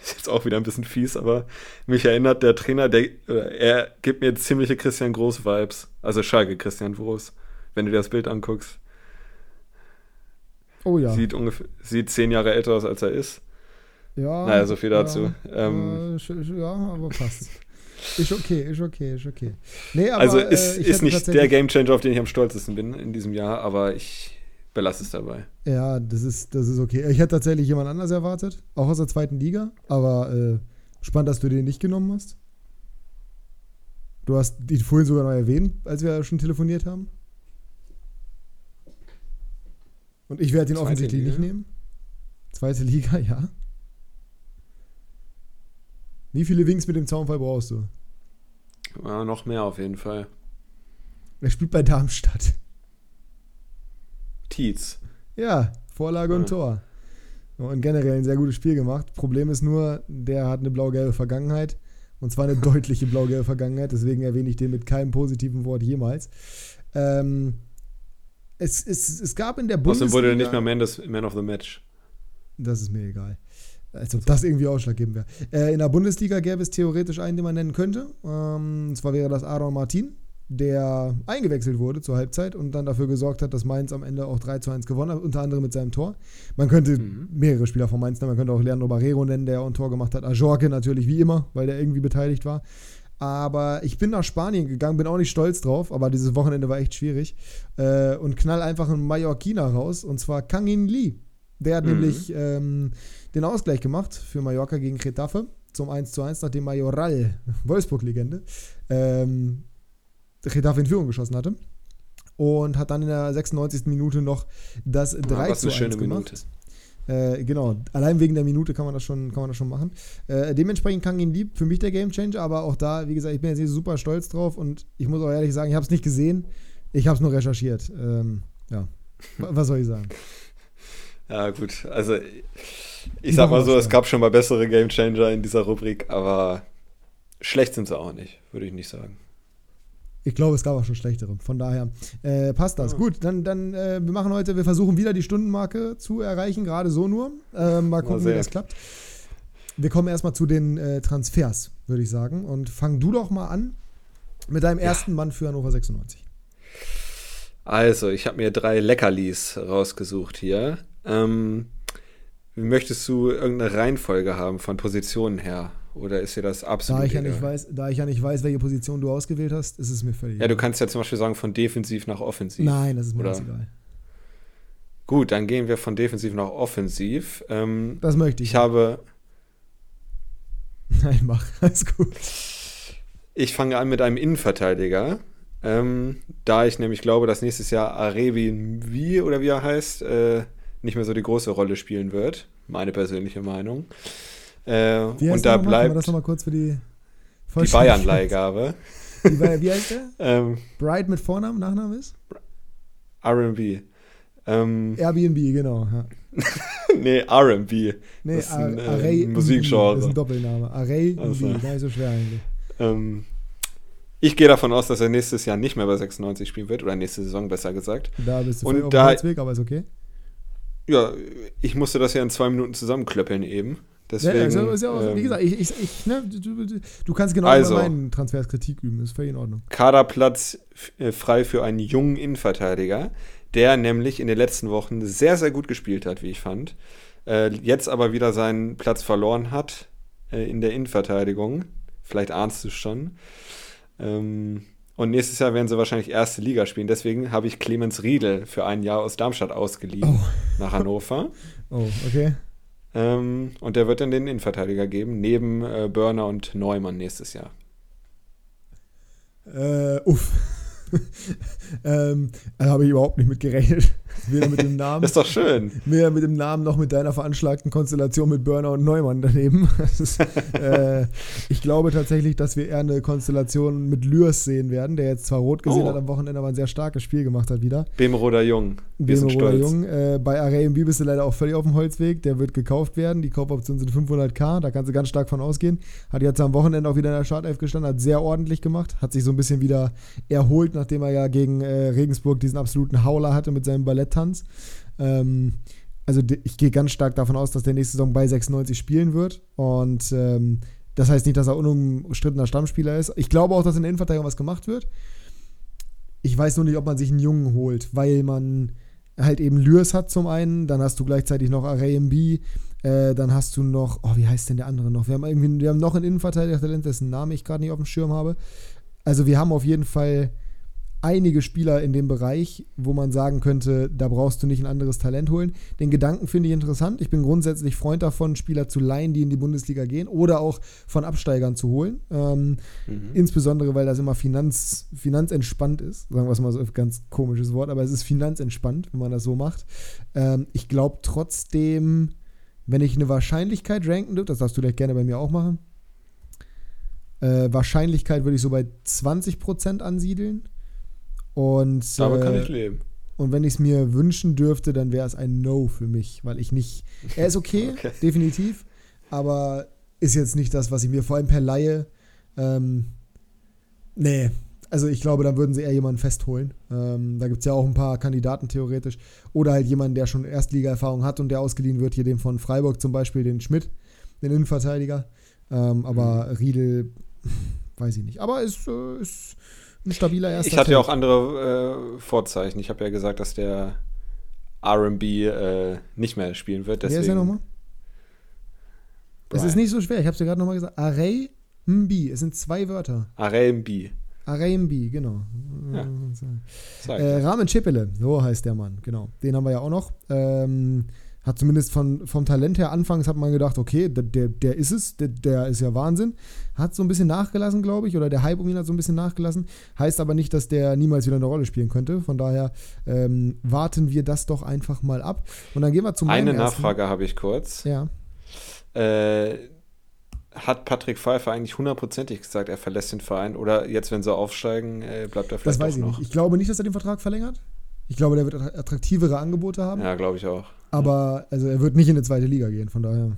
ist jetzt auch wieder ein bisschen fies, aber mich erinnert der Trainer, der, er gibt mir ziemliche Christian Groß-Vibes. Also Schalke Christian Groß, wenn du dir das Bild anguckst. Oh ja. Sieht, ungefähr, sieht zehn Jahre älter aus, als er ist. ja Naja, so viel dazu. Ja, Ähm, äh, ja aber passt. ist okay, ist okay, ist okay. Nee, aber, also ist, äh, ist nicht der Gamechanger, auf den ich am stolzesten bin in diesem Jahr, aber ich belasse es dabei. Ja, das ist, das ist okay. Ich hätte tatsächlich jemand anders erwartet, auch aus der zweiten Liga, aber äh, spannend, dass du den nicht genommen hast. Du hast ihn vorhin sogar noch erwähnt, als wir schon telefoniert haben. Und ich werde ihn Zweite offensichtlich Liga? nicht nehmen. Zweite Liga, ja. Wie viele Wings mit dem Zaunfall brauchst du? Ja, noch mehr auf jeden Fall. Er spielt bei Darmstadt. Tietz. Ja, Vorlage und Ja. Tor. und generell ein sehr gutes Spiel gemacht. Problem ist nur, der hat eine blau-gelbe Vergangenheit. Und zwar eine deutliche blau-gelbe Vergangenheit. Deswegen erwähne ich den mit keinem positiven Wort jemals. Ähm, es, es, es gab in der Bundesliga. Außerdem wurde er nicht mehr Man, des, Man of the Match. Das ist mir egal. Als ob das irgendwie ausschlaggebend wäre. Äh, in der Bundesliga gäbe es theoretisch einen, den man nennen könnte. Ähm, und zwar wäre das Aaron Martin, der eingewechselt wurde zur Halbzeit und dann dafür gesorgt hat, dass Mainz am Ende auch 3 zu 1 gewonnen hat, unter anderem mit seinem Tor. Man könnte mhm. mehrere Spieler von Mainz nennen, man könnte auch Leandro Barrero nennen, der ein Tor gemacht hat. Ajorke natürlich wie immer, weil der irgendwie beteiligt war. Aber ich bin nach Spanien gegangen, bin auch nicht stolz drauf, aber dieses Wochenende war echt schwierig. Äh, und knall einfach einen Mallorquiner raus, und zwar Kangin Lee. Der hat mhm. nämlich ähm, den Ausgleich gemacht für Mallorca gegen Getafe zum 1 zu 1, nachdem Majoral, Wolfsburg-Legende, ähm, Getafe in Führung geschossen hatte. Und hat dann in der 96. Minute noch das 3 ja, zu 1 gemacht. Äh, genau, allein wegen der Minute kann man das schon, kann man das schon machen. Äh, dementsprechend kann ihn lieb, für mich der Gamechanger, aber auch da, wie gesagt, ich bin jetzt nicht super stolz drauf und ich muss auch ehrlich sagen, ich habe es nicht gesehen, ich habe es nur recherchiert. Ähm, ja, was soll ich sagen? Ja, gut, also ich sag mal so, es gab schon mal bessere Gamechanger in dieser Rubrik, aber schlecht sind sie auch nicht, würde ich nicht sagen. Ich glaube, es gab auch schon schlechtere. Von daher äh, passt das. Ja. Gut, dann, dann äh, wir machen heute, wir versuchen wieder die Stundenmarke zu erreichen, gerade so nur. Äh, mal gucken, wie das klappt. Wir kommen erstmal zu den äh, Transfers, würde ich sagen. Und fang du doch mal an mit deinem ersten ja. Mann für Hannover 96. Also, ich habe mir drei Leckerlis rausgesucht hier. Ähm, möchtest du irgendeine Reihenfolge haben von Positionen her? Oder ist dir das absolut da ich, ja nicht weiß, da ich ja nicht weiß, welche Position du ausgewählt hast, ist es mir völlig Ja, egal. du kannst ja zum Beispiel sagen, von defensiv nach offensiv. Nein, das ist mir ganz egal. Gut, dann gehen wir von defensiv nach offensiv. Ähm, das möchte ich. Ich habe. Nein, mach. Alles gut. Ich fange an mit einem Innenverteidiger. Ähm, da ich nämlich glaube, dass nächstes Jahr Arebi wie oder wie er heißt, äh, nicht mehr so die große Rolle spielen wird. Meine persönliche Meinung. Äh, und da bleibt das noch kurz für die, die Bayern-Leihgabe. Wie, wie, heißt der? ähm, Bright mit Vornamen, Nachname ist? RB. Ähm, Airbnb, genau. Ja. nee, RB. Nee, das ist ein, äh, Musikgenre. Das ist ein Doppelname. Array also. gar nicht so schwer eigentlich. Ähm, ich gehe davon aus, dass er nächstes Jahr nicht mehr bei 96 spielen wird, oder nächste Saison besser gesagt. Da bist du und da, dem Weg, aber ist okay. Ja, ich musste das ja in zwei Minuten zusammenklöppeln eben. Deswegen, ja, also, ist ja auch, ähm, wie gesagt, ich, ich, ich ne, du, du, kannst genau also, bei meinen Transfers Kritik üben, ist völlig in Ordnung. Kaderplatz äh, frei für einen jungen Innenverteidiger, der nämlich in den letzten Wochen sehr, sehr gut gespielt hat, wie ich fand. Äh, jetzt aber wieder seinen Platz verloren hat äh, in der Innenverteidigung. Vielleicht ahnst du es schon. Ähm, und nächstes Jahr werden sie wahrscheinlich erste Liga spielen. Deswegen habe ich Clemens Riedel für ein Jahr aus Darmstadt ausgeliehen oh. nach Hannover. Oh, okay. Ähm, und der wird dann den Innenverteidiger geben, neben äh, Börner und Neumann nächstes Jahr. Äh, uff. ähm, da habe ich überhaupt nicht mit gerechnet. Weder mit dem Namen. ist doch schön. Weder mit dem Namen noch mit deiner veranschlagten Konstellation mit Burner und Neumann daneben. Ist, äh, ich glaube tatsächlich, dass wir eher eine Konstellation mit Lürs sehen werden, der jetzt zwar rot gesehen oh. hat am Wochenende, aber ein sehr starkes Spiel gemacht hat wieder. Bemroder Jung. Bemroder Jung. Äh, bei Array bist du leider auch völlig auf dem Holzweg. Der wird gekauft werden. Die Kaufoptionen sind 500k. Da kannst du ganz stark von ausgehen. Hat jetzt am Wochenende auch wieder in der Startelf gestanden. Hat sehr ordentlich gemacht. Hat sich so ein bisschen wieder erholt, nachdem er ja gegen äh, Regensburg diesen absoluten Hauler hatte mit seinem Balletttanz. Ähm, also ich gehe ganz stark davon aus, dass der nächste Saison bei 96 spielen wird. Und ähm, das heißt nicht, dass er unumstrittener Stammspieler ist. Ich glaube auch, dass in der Innenverteidigung was gemacht wird. Ich weiß nur nicht, ob man sich einen Jungen holt, weil man halt eben Lürs hat zum einen, dann hast du gleichzeitig noch RMB, äh, dann hast du noch, oh, wie heißt denn der andere noch? Wir haben irgendwie, wir haben noch einen Innenverteidiger-Talent, dessen Namen ich gerade nicht auf dem Schirm habe. Also wir haben auf jeden Fall einige Spieler in dem Bereich, wo man sagen könnte, da brauchst du nicht ein anderes Talent holen. Den Gedanken finde ich interessant. Ich bin grundsätzlich Freund davon, Spieler zu leihen, die in die Bundesliga gehen oder auch von Absteigern zu holen. Ähm, mhm. Insbesondere, weil das immer Finanz, finanzentspannt ist. Sagen wir es mal so, ein ganz komisches Wort, aber es ist finanzentspannt, wenn man das so macht. Ähm, ich glaube trotzdem, wenn ich eine Wahrscheinlichkeit ranken dürfte, das darfst du gleich gerne bei mir auch machen. Äh, Wahrscheinlichkeit würde ich so bei 20% ansiedeln. Und, Damit äh, kann ich leben. Und wenn ich es mir wünschen dürfte, dann wäre es ein No für mich, weil ich nicht. Er ist okay, okay, definitiv, aber ist jetzt nicht das, was ich mir vor allem per Laie. Ähm, nee, also ich glaube, dann würden sie eher jemanden festholen. Ähm, da gibt es ja auch ein paar Kandidaten theoretisch. Oder halt jemanden, der schon Erstliga-Erfahrung hat und der ausgeliehen wird, hier den von Freiburg zum Beispiel, den Schmidt, den Innenverteidiger. Ähm, aber mhm. Riedel, weiß ich nicht. Aber ist, äh, ist ein stabiler erster Ich hatte ja auch andere äh, Vorzeichen. Ich habe ja gesagt, dass der RB äh, nicht mehr spielen wird. Deswegen Wer ist er nochmal? Es ist nicht so schwer. Ich habe es dir gerade nochmal gesagt. Array Mbi. Es sind zwei Wörter. Array Mbi. Array Mbi, genau. Ja. Äh, Rahmen Chipele, so heißt der Mann, genau. Den haben wir ja auch noch. Ähm, hat zumindest von, vom Talent her anfangs hat man gedacht, okay, der, der, ist es, der, der, ist ja Wahnsinn. Hat so ein bisschen nachgelassen, glaube ich, oder der Hype um ihn hat so ein bisschen nachgelassen. Heißt aber nicht, dass der niemals wieder eine Rolle spielen könnte. Von daher ähm, warten wir das doch einfach mal ab. Und dann gehen wir zum Eine Nachfrage habe ich kurz. Ja. Äh, hat Patrick Pfeiffer eigentlich hundertprozentig gesagt, er verlässt den Verein? Oder jetzt, wenn sie aufsteigen, äh, bleibt er vielleicht Das weiß ich noch. nicht. Ich glaube nicht, dass er den Vertrag verlängert. Ich glaube, der wird attraktivere Angebote haben. Ja, glaube ich auch. Aber also er wird nicht in die zweite Liga gehen, von daher.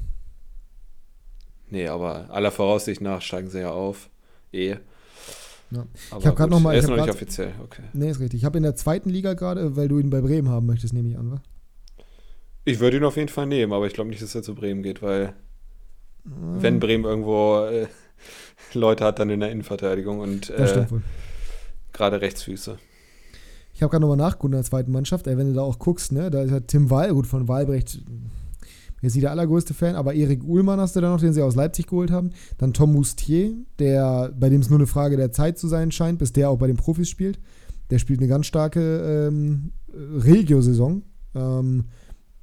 Nee, aber aller Voraussicht nach steigen sie ja auf. Eh. Ja. ich habe gerade nochmal. Er ist noch nicht offiziell, okay. Nee, ist richtig. Ich habe in der zweiten Liga gerade, weil du ihn bei Bremen haben möchtest, nehme ich an, wa? Ich würde ihn auf jeden Fall nehmen, aber ich glaube nicht, dass er zu Bremen geht, weil mhm. wenn Bremen irgendwo äh, Leute hat, dann in der Innenverteidigung und äh, gerade Rechtsfüße. Ich habe gerade nochmal nachgeguckt in der zweiten Mannschaft, ey, wenn du da auch guckst, ne, da ist ja Tim Wahlgut von Wahlbrecht, jetzt nicht der allergrößte Fan, aber Erik Uhlmann hast du da noch, den sie aus Leipzig geholt haben. Dann Tom Moustier, der, bei dem es nur eine Frage der Zeit zu sein scheint, bis der auch bei den Profis spielt. Der spielt eine ganz starke ähm, Regio-Saison. Ähm,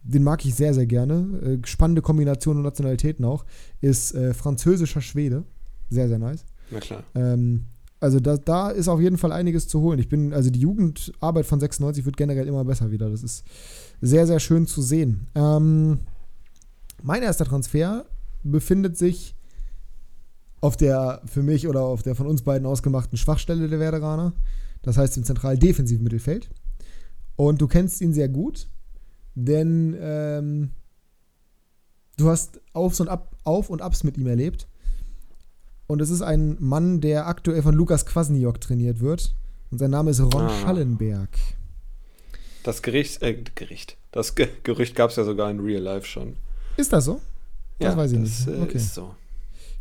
den mag ich sehr, sehr gerne. Äh, spannende Kombination und Nationalitäten auch. Ist äh, französischer Schwede. Sehr, sehr nice. Na klar. Ähm, also da, da ist auf jeden Fall einiges zu holen. Ich bin, also die Jugendarbeit von 96 wird generell immer besser wieder. Das ist sehr, sehr schön zu sehen. Ähm, mein erster Transfer befindet sich auf der für mich oder auf der von uns beiden ausgemachten Schwachstelle der Werderaner. Das heißt im zentralen defensiven Mittelfeld. Und du kennst ihn sehr gut, denn ähm, du hast Auf und, Ab, Auf und Abs mit ihm erlebt. Und es ist ein Mann, der aktuell von Lukas Kwasniok trainiert wird. Und sein Name ist Ron ah. Schallenberg. Das Gericht, äh, Gericht. Das Ge Gerücht gab es ja sogar in Real Life schon. Ist das so? Das ja, weiß ich das, nicht. Äh, okay. ist so.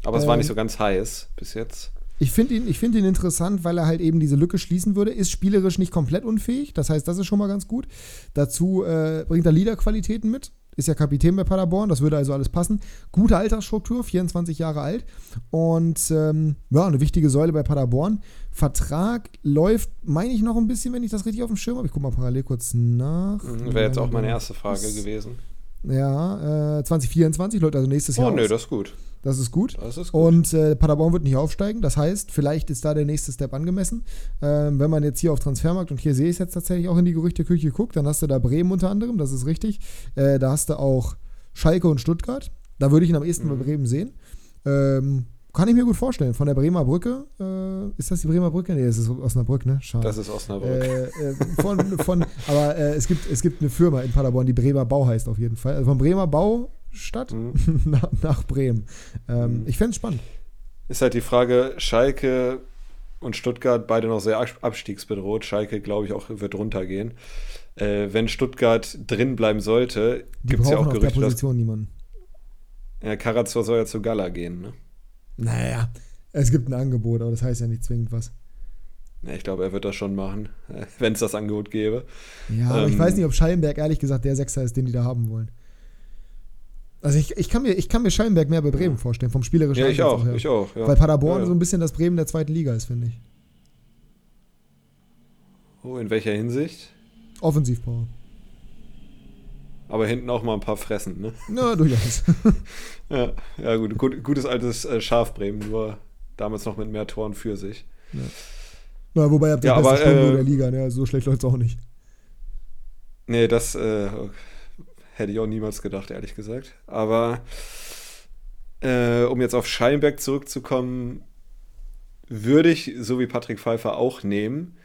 Aber es ähm, war nicht so ganz heiß bis jetzt. Ich finde ihn, find ihn interessant, weil er halt eben diese Lücke schließen würde. Ist spielerisch nicht komplett unfähig. Das heißt, das ist schon mal ganz gut. Dazu äh, bringt er Leaderqualitäten mit ist ja Kapitän bei Paderborn, das würde also alles passen. Gute Altersstruktur, 24 Jahre alt und ähm, ja, eine wichtige Säule bei Paderborn. Vertrag läuft, meine ich, noch ein bisschen, wenn ich das richtig auf dem Schirm habe. Ich gucke mal parallel kurz nach. Mhm, Wäre jetzt auch meine erste Frage gewesen. Ja, äh, 2024 läuft also nächstes Jahr. Oh, nö, das ist gut. Das ist gut. Das ist gut. Und äh, Paderborn wird nicht aufsteigen. Das heißt, vielleicht ist da der nächste Step angemessen. Ähm, wenn man jetzt hier auf Transfermarkt, und hier sehe ich es jetzt tatsächlich auch in die Gerüchteküche guckt, dann hast du da Bremen unter anderem, das ist richtig. Äh, da hast du auch Schalke und Stuttgart. Da würde ich ihn am ehesten mhm. bei Bremen sehen. Ähm, kann ich mir gut vorstellen. Von der Bremer Brücke. Äh, ist das die Bremer Brücke? Nee, das ist Osnabrück, ne? Schade. Das ist Osnabrück. Äh, äh, von, von, aber äh, es, gibt, es gibt eine Firma in Paderborn, die Bremer Bau heißt auf jeden Fall. Also von Bremer Baustadt mhm. nach, nach, Bremen. Ähm, mhm. Ich fände es spannend. Ist halt die Frage, Schalke und Stuttgart beide noch sehr abstiegsbedroht. Schalke, glaube ich, auch wird runtergehen. Äh, wenn Stuttgart drin bleiben sollte, gibt es ja auch Gerüchte, dass... niemanden. Ja, Karazor soll ja zu Gala gehen, ne? Naja, es gibt ein Angebot, aber das heißt ja nicht zwingend was. Ja, ich glaube, er wird das schon machen, wenn es das Angebot gäbe. Ja, aber ähm, ich weiß nicht, ob Schallenberg ehrlich gesagt der Sechser ist, den die da haben wollen. Also ich, ich, kann, mir, ich kann mir Schallenberg mehr bei Bremen ja. vorstellen, vom spielerischen Ja, ich auch, her. ich auch. Ja. Weil Paderborn ja, so ein bisschen das Bremen der zweiten Liga ist, finde ich. Oh, in welcher Hinsicht? Offensivpower. Aber hinten auch mal ein paar fressen, ne? Ja, durchaus. ja, ja gut, gut, gutes altes äh, Schafbremen, nur damals noch mit mehr Toren für sich. Ja. Na, wobei ihr habt ja, beste äh, der Liga, ne? so schlecht läuft es auch nicht. Nee, das äh, hätte ich auch niemals gedacht, ehrlich gesagt. Aber äh, um jetzt auf Scheinberg zurückzukommen, würde ich, so wie Patrick Pfeiffer, auch nehmen.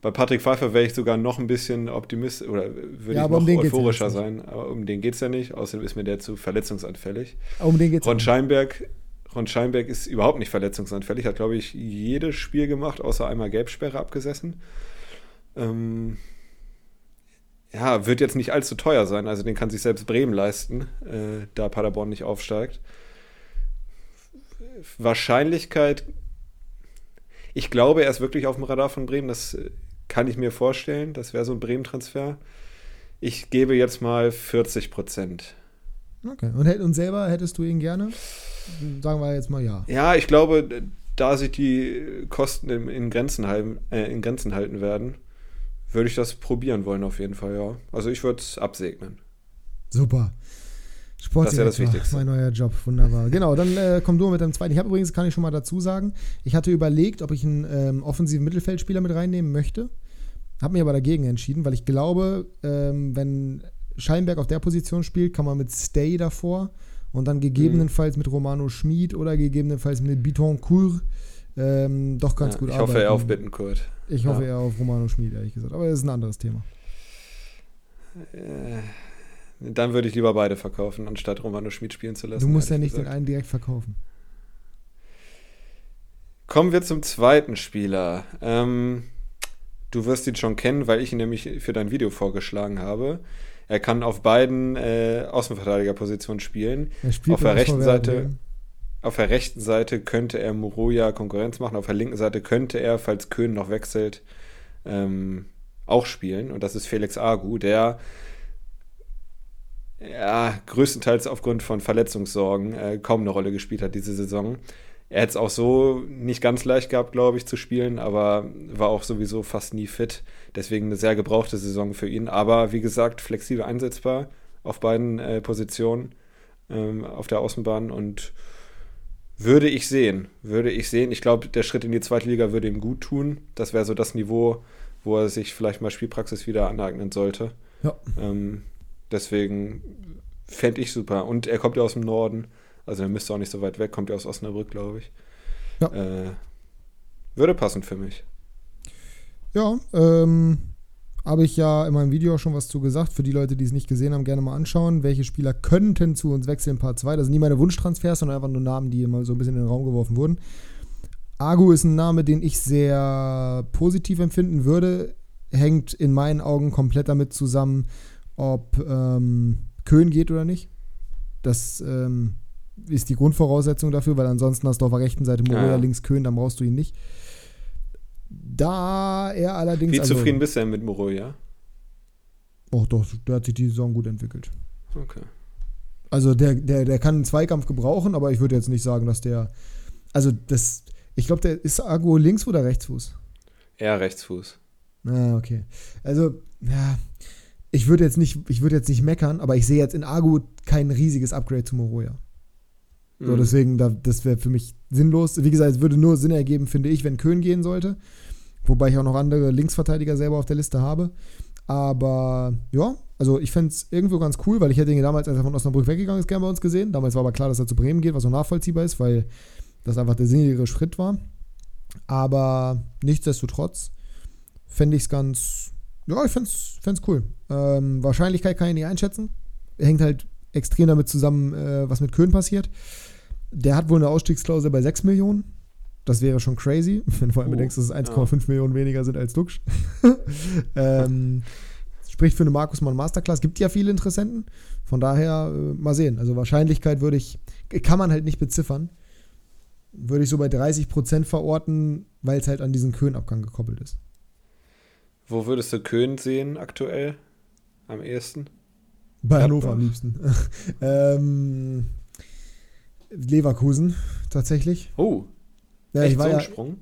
bei Patrick Pfeiffer wäre ich sogar noch ein bisschen optimist oder würde Ja, ich noch um ja euphorischer sein. Aber um den geht es ja nicht. Außerdem ist mir der zu verletzungsanfällig. Um den geht's Ron nicht. Scheinberg, Ron Scheinberg ist überhaupt nicht verletzungsanfällig. Hat, glaube ich, jedes Spiel gemacht, außer einmal Gelbsperre abgesessen. Ähm, ja, wird jetzt nicht allzu teuer sein. Also den kann sich selbst Bremen leisten, äh, da Paderborn nicht aufsteigt. Wahrscheinlichkeit, ich glaube, er ist wirklich auf dem Radar von Bremen. Das äh, kann ich mir vorstellen. Das wäre so ein Bremen-Transfer. Ich gebe jetzt mal 40 Prozent. Okay. Und, und selber hättest du ihn gerne? Sagen wir jetzt mal ja. Ja, ich glaube, da sich die Kosten in, Grenzen, halten, äh, in Grenzen halten werden, würde ich das probieren wollen auf jeden Fall, ja. Also ich würde es absegnen. Super. Sportdirektor, Das ist ja das Wichtigste. mein neuer Job, wunderbar. Genau, dann äh, komm du mit dem zweiten. Ich habe übrigens, kann ich schon mal dazu sagen, ich hatte überlegt, ob ich einen ähm, offensiven Mittelfeldspieler mit reinnehmen möchte. Habe mich aber dagegen entschieden, weil ich glaube, ähm, wenn Scheinberg auf der Position spielt, kann man mit Stay davor und dann gegebenenfalls mit Romano Schmid oder gegebenenfalls mit Bitoncourt ähm, doch ganz Ja, gut ich arbeiten. hoffe, er auf Bittenkurt. Ich hoffe Ja. eher auf Romano Schmid, ehrlich gesagt. Aber das ist ein anderes Thema. Äh, dann würde ich lieber beide verkaufen, anstatt Romano Schmid spielen zu lassen. Du musst ja nicht den gesagt. einen direkt verkaufen. Kommen wir zum zweiten Spieler. Ähm, du wirst ihn schon kennen, weil ich ihn nämlich für dein Video vorgeschlagen habe. Er kann auf beiden äh, Außenverteidigerpositionen spielen. Er spielt Auf der rechten Seite- Werder Auf der rechten Seite könnte er Moroja Konkurrenz machen, auf der linken Seite könnte er, falls Köhn noch wechselt, ähm, auch spielen. Und das ist Felix Agu, der ja, größtenteils aufgrund von Verletzungssorgen äh, kaum eine Rolle gespielt hat diese Saison. Er hätte es auch so nicht ganz leicht gehabt, glaube ich, zu spielen, aber war auch sowieso fast nie fit. Deswegen eine sehr gebrauchte Saison für ihn. Aber wie gesagt, flexibel einsetzbar auf beiden äh, Positionen ähm, auf der Außenbahn und würde ich sehen. Würde ich sehen. Ich glaube, der Schritt in die zweite Liga würde ihm gut tun. Das wäre so das Niveau, wo er sich vielleicht mal Spielpraxis wieder aneignen sollte. Ja. Ähm, deswegen fände ich super. Und er kommt ja aus dem Norden. Also er müsste auch nicht so weit weg. Kommt ja aus Osnabrück, glaube ich. Ja. Äh, würde passen für mich. Ja, ähm, habe ich ja in meinem Video auch schon was zu gesagt. Für die Leute, die es nicht gesehen haben, gerne mal anschauen. Welche Spieler könnten zu uns wechseln, Part 2. Das sind nie meine Wunschtransfers, sondern einfach nur Namen, die mal so ein bisschen in den Raum geworfen wurden. Agu ist ein Name, den ich sehr positiv empfinden würde. Hängt in meinen Augen komplett damit zusammen, ob ähm, Köhn geht oder nicht. Das ähm, ist die Grundvoraussetzung dafür, weil ansonsten hast du auf der rechten Seite Moria, Ja, links Köhn, dann brauchst du ihn nicht. Da er allerdings. Wie also- zufrieden bist du denn mit Moroja? Oh, doch, der hat sich die Saison gut entwickelt. Okay. Also der, der, der kann einen Zweikampf gebrauchen, aber ich würde jetzt nicht sagen, dass der. Also das. Ich glaube, der ist Agu links oder Rechtsfuß? Eher Rechtsfuß. Ah, okay. Also, ja. Ich würde jetzt nicht, ich würde jetzt nicht meckern, aber ich sehe jetzt in Agu kein riesiges Upgrade zu Moroja. So, Mhm. deswegen, da, das wäre für mich sinnlos. Wie gesagt, es würde nur Sinn ergeben, finde ich, wenn Köhn gehen sollte. Wobei ich auch noch andere Linksverteidiger selber auf der Liste habe. Aber ja, also ich fände es irgendwo ganz cool, weil ich hätte ihn damals, als er von Osnabrück weggegangen ist, gerne bei uns gesehen. Damals war aber klar, dass er zu Bremen geht, was auch nachvollziehbar ist, weil das einfach der sinnigere Schritt war. Aber nichtsdestotrotz fände ich es ganz, ja, ich fände es cool. Ähm, Wahrscheinlichkeit kann ich nicht einschätzen. Hängt halt extrem damit zusammen, äh, was mit Köhn passiert. Der hat wohl eine Ausstiegsklausel bei 6 Millionen. Das wäre schon crazy, wenn du vor allem Oh, bedenkst, dass es 1,5 Millionen weniger sind als Duxch. ähm, spricht für eine Markus Mann Masterclass. Gibt ja viele Interessenten. Von daher äh, mal sehen. Also Wahrscheinlichkeit würde ich, kann man halt nicht beziffern. Würde ich so bei 30% verorten, weil es halt an diesen Köhn-Abgang gekoppelt ist. Wo würdest du Köhn sehen aktuell? Am ehesten? Bei Ja, Hannover am liebsten. ähm, Leverkusen, tatsächlich. Oh, Ja, echt ich war so ein ja, Sprung?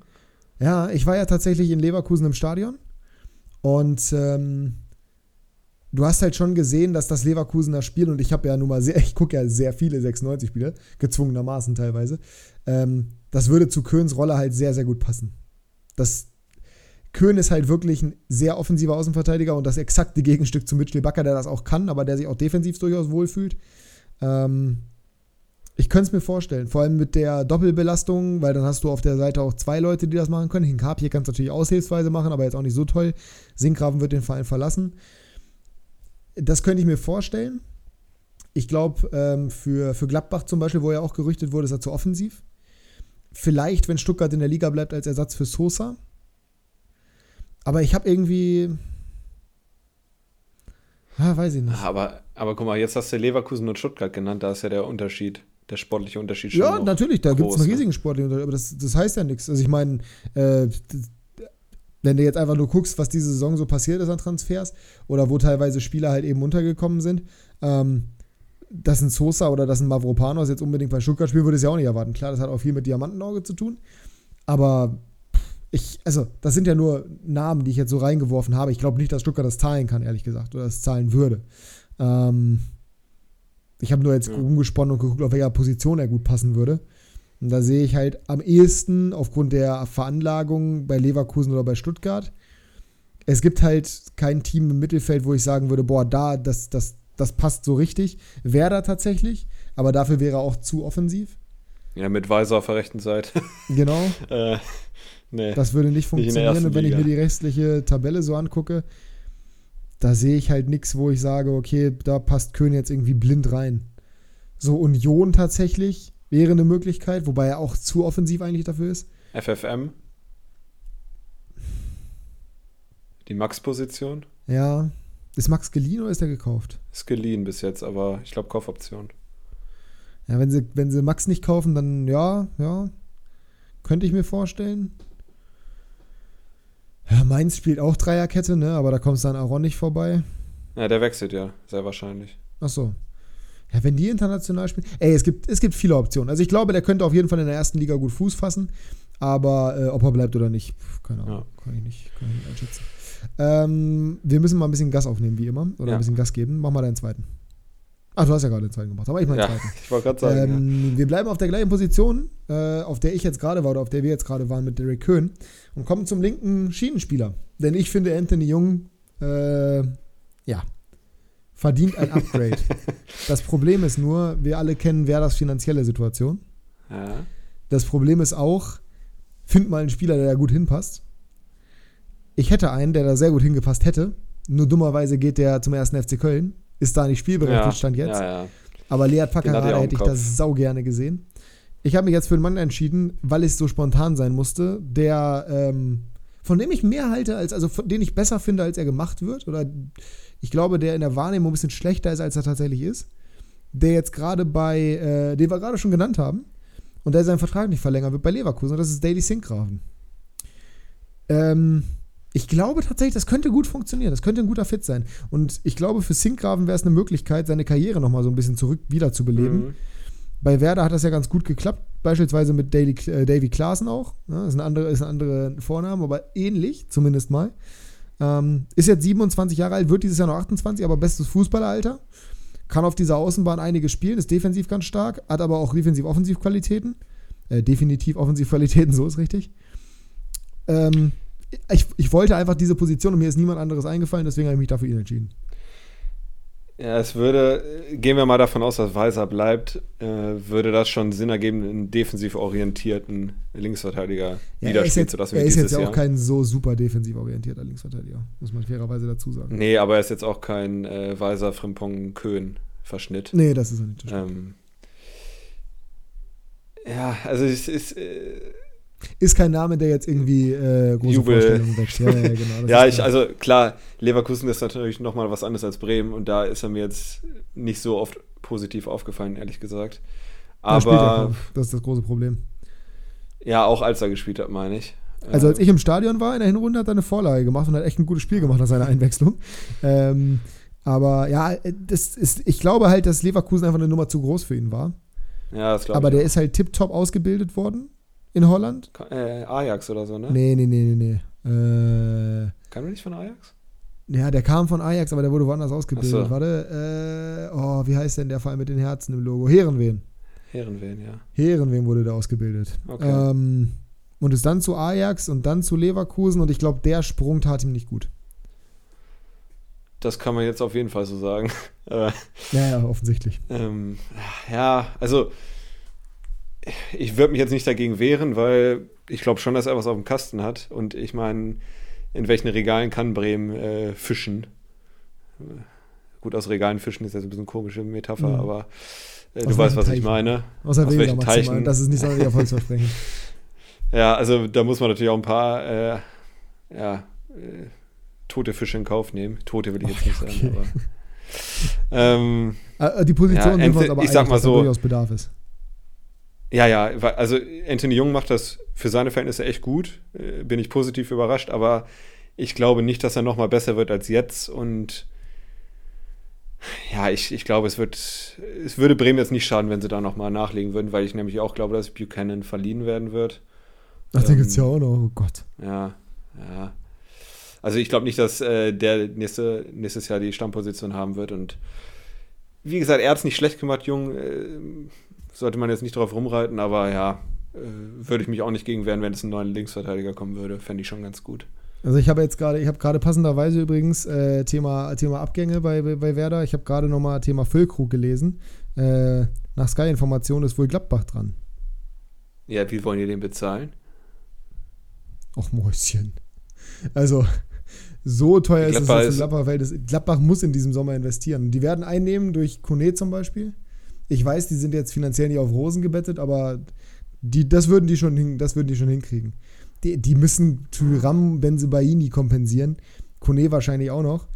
Ja, ich war ja tatsächlich in Leverkusen im Stadion und ähm, du hast halt schon gesehen, dass das Leverkusener Spiel und ich habe ja nun mal sehr, ich gucke ja sehr viele 96-Spiele, gezwungenermaßen teilweise. Ähm, das würde zu Köhns Rolle halt sehr, sehr gut passen. Das Köhn ist halt wirklich ein sehr offensiver Außenverteidiger und das exakte Gegenstück zu Mitchell Bakker, der das auch kann, aber der sich auch defensiv durchaus wohlfühlt. Ähm, Ich könnte es mir vorstellen, vor allem mit der Doppelbelastung, weil dann hast du auf der Seite auch zwei Leute, die das machen können. Hinkapie kann es natürlich aushilfsweise machen, aber jetzt auch nicht so toll. Sinkgraven wird den Verein verlassen. Das könnte ich mir vorstellen. Ich glaube, ähm, für, für Gladbach zum Beispiel, wo ja auch gerüchtet wurde, ist er zu offensiv. Vielleicht, wenn Stuttgart in der Liga bleibt, als Ersatz für Sosa. Aber ich habe irgendwie. Ah, weiß ich nicht. Aber, aber guck mal, jetzt hast du Leverkusen und Stuttgart genannt, da ist ja der Unterschied, der sportliche Unterschied schon. Ja, natürlich, da gibt es einen ne? riesigen sportlichen Unterschied, aber das, das heißt ja nichts. Also ich meine, äh, wenn du jetzt einfach nur guckst, was diese Saison so passiert ist an Transfers oder wo teilweise Spieler halt eben untergekommen sind, ähm, dass ein Sosa oder dass ein Mavropanos jetzt unbedingt bei Stuttgart spielen, würde ich ja auch nicht erwarten. Klar, das hat auch viel mit Diamantenauge zu tun, aber ich, also, das sind ja nur Namen, die ich jetzt so reingeworfen habe. Ich glaube nicht, dass Stuttgart das zahlen kann, ehrlich gesagt, oder das zahlen würde. Ähm, ich habe nur jetzt Ja. rumgesponnen und geguckt, auf welcher Position er gut passen würde. Und da sehe ich halt am ehesten aufgrund der Veranlagung bei Leverkusen oder bei Stuttgart. Es gibt halt kein Team im Mittelfeld, wo ich sagen würde, boah, da, das, das, das passt so richtig. Werder tatsächlich, aber dafür wäre er auch zu offensiv. Ja, mit Weiser auf der rechten Seite. Genau, äh, nee. das würde nicht Nicht funktionieren. ersten Und wenn ich Liga. mir die restliche Tabelle so angucke, da sehe ich halt nichts, wo ich sage, okay, da passt Köhn jetzt irgendwie blind rein. So Union tatsächlich wäre eine Möglichkeit, wobei er auch zu offensiv eigentlich dafür ist. FFM. Die Max-Position. Ja. Ist Max geliehen oder ist er gekauft? Ist geliehen bis jetzt, aber ich glaube Kaufoption. Ja, wenn sie, wenn sie Max nicht kaufen, dann ja, ja. Könnte ich mir vorstellen. Ja, Mainz spielt auch Dreierkette, ne? Aber da kommst du an Aaron nicht vorbei. Ja, der wechselt ja, sehr wahrscheinlich. Ach so. Ja, wenn die international spielen. Ey, es gibt, es gibt viele Optionen. Also ich glaube, der könnte auf jeden Fall in der ersten Liga gut Fuß fassen. Aber äh, ob er bleibt oder nicht, keine Ahnung. Kann, ich nicht, kann ich nicht einschätzen. Ähm, wir müssen mal ein bisschen Gas aufnehmen, wie immer. Oder Ja. ein bisschen Gas geben. Mach mal deinen zweiten. Ach, du hast ja gerade den zweiten gemacht. Aber ich den Ja, zweiten. ich wollte gerade sagen. Ähm, Wir bleiben auf der gleichen Position, äh, auf der ich jetzt gerade war oder auf der wir jetzt gerade waren mit Derek Köhn und kommen zum linken Schienenspieler. Denn ich finde Anthony Jung, äh, ja, verdient ein Upgrade. das Problem ist nur, wir alle kennen Werders finanzielle Situation. ja. ja. Das Problem ist auch, find mal einen Spieler, der da gut hinpasst. Ich hätte einen, der da sehr gut hingepasst hätte. Nur dummerweise geht der zum ersten FC Köln. Ist da nicht spielberechtigt, ja. stand jetzt. Ja, ja. Aber auch im hätte ich das sau gerne gesehen. Ich habe mich jetzt für einen Mann entschieden, weil es so spontan sein musste, der, ähm, von dem ich mehr halte, als, also von den ich besser finde, als er gemacht wird. Oder ich glaube, der in der Wahrnehmung ein bisschen schlechter ist, als er tatsächlich ist. Der jetzt gerade bei, äh, den wir gerade schon genannt haben, und der seinen Vertrag nicht verlängern wird bei Leverkusen, und das ist Daily Sinkgraven. Ähm, ich glaube tatsächlich, das könnte gut funktionieren. Das könnte ein guter Fit sein. Und ich glaube, für Sinkgraven wäre es eine Möglichkeit, seine Karriere nochmal so ein bisschen zurück wiederzubeleben. Mhm. Bei Werder hat das ja ganz gut geklappt, beispielsweise mit Daily, äh, Davy Klaassen auch. Ja, ist, ein andere, ist ein anderer Vorname, aber ähnlich zumindest mal. Ähm, ist jetzt 27 Jahre alt, wird dieses Jahr noch 28, aber bestes Fußballeralter. Kann auf dieser Außenbahn einiges spielen, ist defensiv ganz stark, hat aber auch defensiv-offensiv-Qualitäten. Äh, definitiv Offensivqualitäten, so ist richtig. Ähm, ich, ich wollte einfach diese Position und mir ist niemand anderes eingefallen, deswegen habe ich mich dafür ihn entschieden. Ja, es würde, gehen wir mal davon aus, dass Weiser bleibt, äh, würde das schon Sinn ergeben, einen defensiv orientierten Linksverteidiger Ja, er jetzt, zu lassen er ist jetzt ja Jahr. auch kein so super defensiv orientierter Linksverteidiger, muss man fairerweise dazu sagen. nee, aber er ist jetzt auch kein äh, Weiser, Frimpong, Köhn Verschnitt. Nee, das ist er nicht. Ähm, ja, also es ist, äh, Ist kein Name, der jetzt irgendwie äh, große Jubel. Vorstellungen weckt. Ja, ja, genau. ja, ich, also klar, Leverkusen ist natürlich nochmal was anderes als Bremen und da ist er mir jetzt nicht so oft positiv aufgefallen, ehrlich gesagt. Er Aber kaum. das ist das große Problem. ja, auch als er gespielt hat, meine ich. Also als Äh, ich im Stadion war, in der Hinrunde hat er eine Vorlage gemacht und hat echt ein gutes Spiel gemacht nach seiner Einwechslung. Ähm, aber ja, das ist, ich glaube halt, dass Leverkusen einfach eine Nummer zu groß für ihn war. ja, das glaube Aber ich. der ist halt tipptopp ausgebildet worden in Holland. Äh, Ajax oder so, ne? Nee, nee, nee, nee, nee. Äh, Kann man nicht von Ajax? ja, der kam von Ajax, aber der wurde woanders ausgebildet. So. Warte, äh, oh, wie heißt denn der Verein mit den Herzen im Logo? Herenveen. Herrenwehen, ja. Herenveen wurde der ausgebildet. Okay. Ähm, und ist dann zu Ajax und dann zu Leverkusen und ich glaube, der Sprung tat ihm nicht gut. Das kann man jetzt auf jeden Fall so sagen. Ja, ja, offensichtlich. ähm, ja, also ich würde mich jetzt nicht dagegen wehren, weil ich glaube schon, dass er was auf dem Kasten hat. Und ich meine, in welchen Regalen kann Bremen äh, fischen? Gut, aus Regalen fischen ist jetzt ein bisschen eine komische Metapher, mhm. aber äh, du weißt, was Teichen. ich meine. Aus, aus welchen Teichen. Das ist nicht so erfolgsversprechend. ja, also da muss man natürlich auch ein paar äh, ja, äh, tote Fische in Kauf nehmen. Tote will ich jetzt nicht okay. sagen, aber. Ähm, äh, die Position ja, sind aber ich sag mal so, durchaus Bedarf ist. Ja, ja, also Anthony Jung macht das für seine Verhältnisse echt gut. Äh, bin ich positiv überrascht, aber ich glaube nicht, dass er noch mal besser wird als jetzt und ja, ich, ich glaube, es wird, es würde Bremen jetzt nicht schaden, wenn sie da noch mal nachlegen würden, weil ich nämlich auch glaube, dass Buchanan verliehen werden wird. Ach, den ähm, gibt es ja auch noch, oh Gott. Ja, ja. Also ich glaube nicht, dass äh, der nächste, nächstes Jahr die Stammposition haben wird und wie gesagt, er hat es nicht schlecht gemacht, Jung. Äh, sollte man jetzt nicht drauf rumreiten, aber ja, äh, würde ich mich auch nicht gegen wehren, wenn es einen neuen Linksverteidiger kommen würde. Fände ich schon ganz gut. Also ich habe jetzt gerade, ich habe gerade passenderweise übrigens äh, Thema, Thema Abgänge bei, bei, Werder. Ich habe gerade nochmal Thema Füllkrug gelesen. Äh, nach Sky-Informationen ist wohl Gladbach dran. Ja, wie wollen die den bezahlen? Och, Mäuschen. Also, so teuer Gladbach ist es in Gladbach, Gladbach muss in diesem Sommer investieren. Die werden einnehmen durch Kone zum Beispiel. Ich weiß, die sind jetzt finanziell nicht auf Rosen gebettet, aber die, das, würden die schon hin, das würden die schon hinkriegen. Die, die müssen Thuram Benzebaini kompensieren. Kone wahrscheinlich auch noch.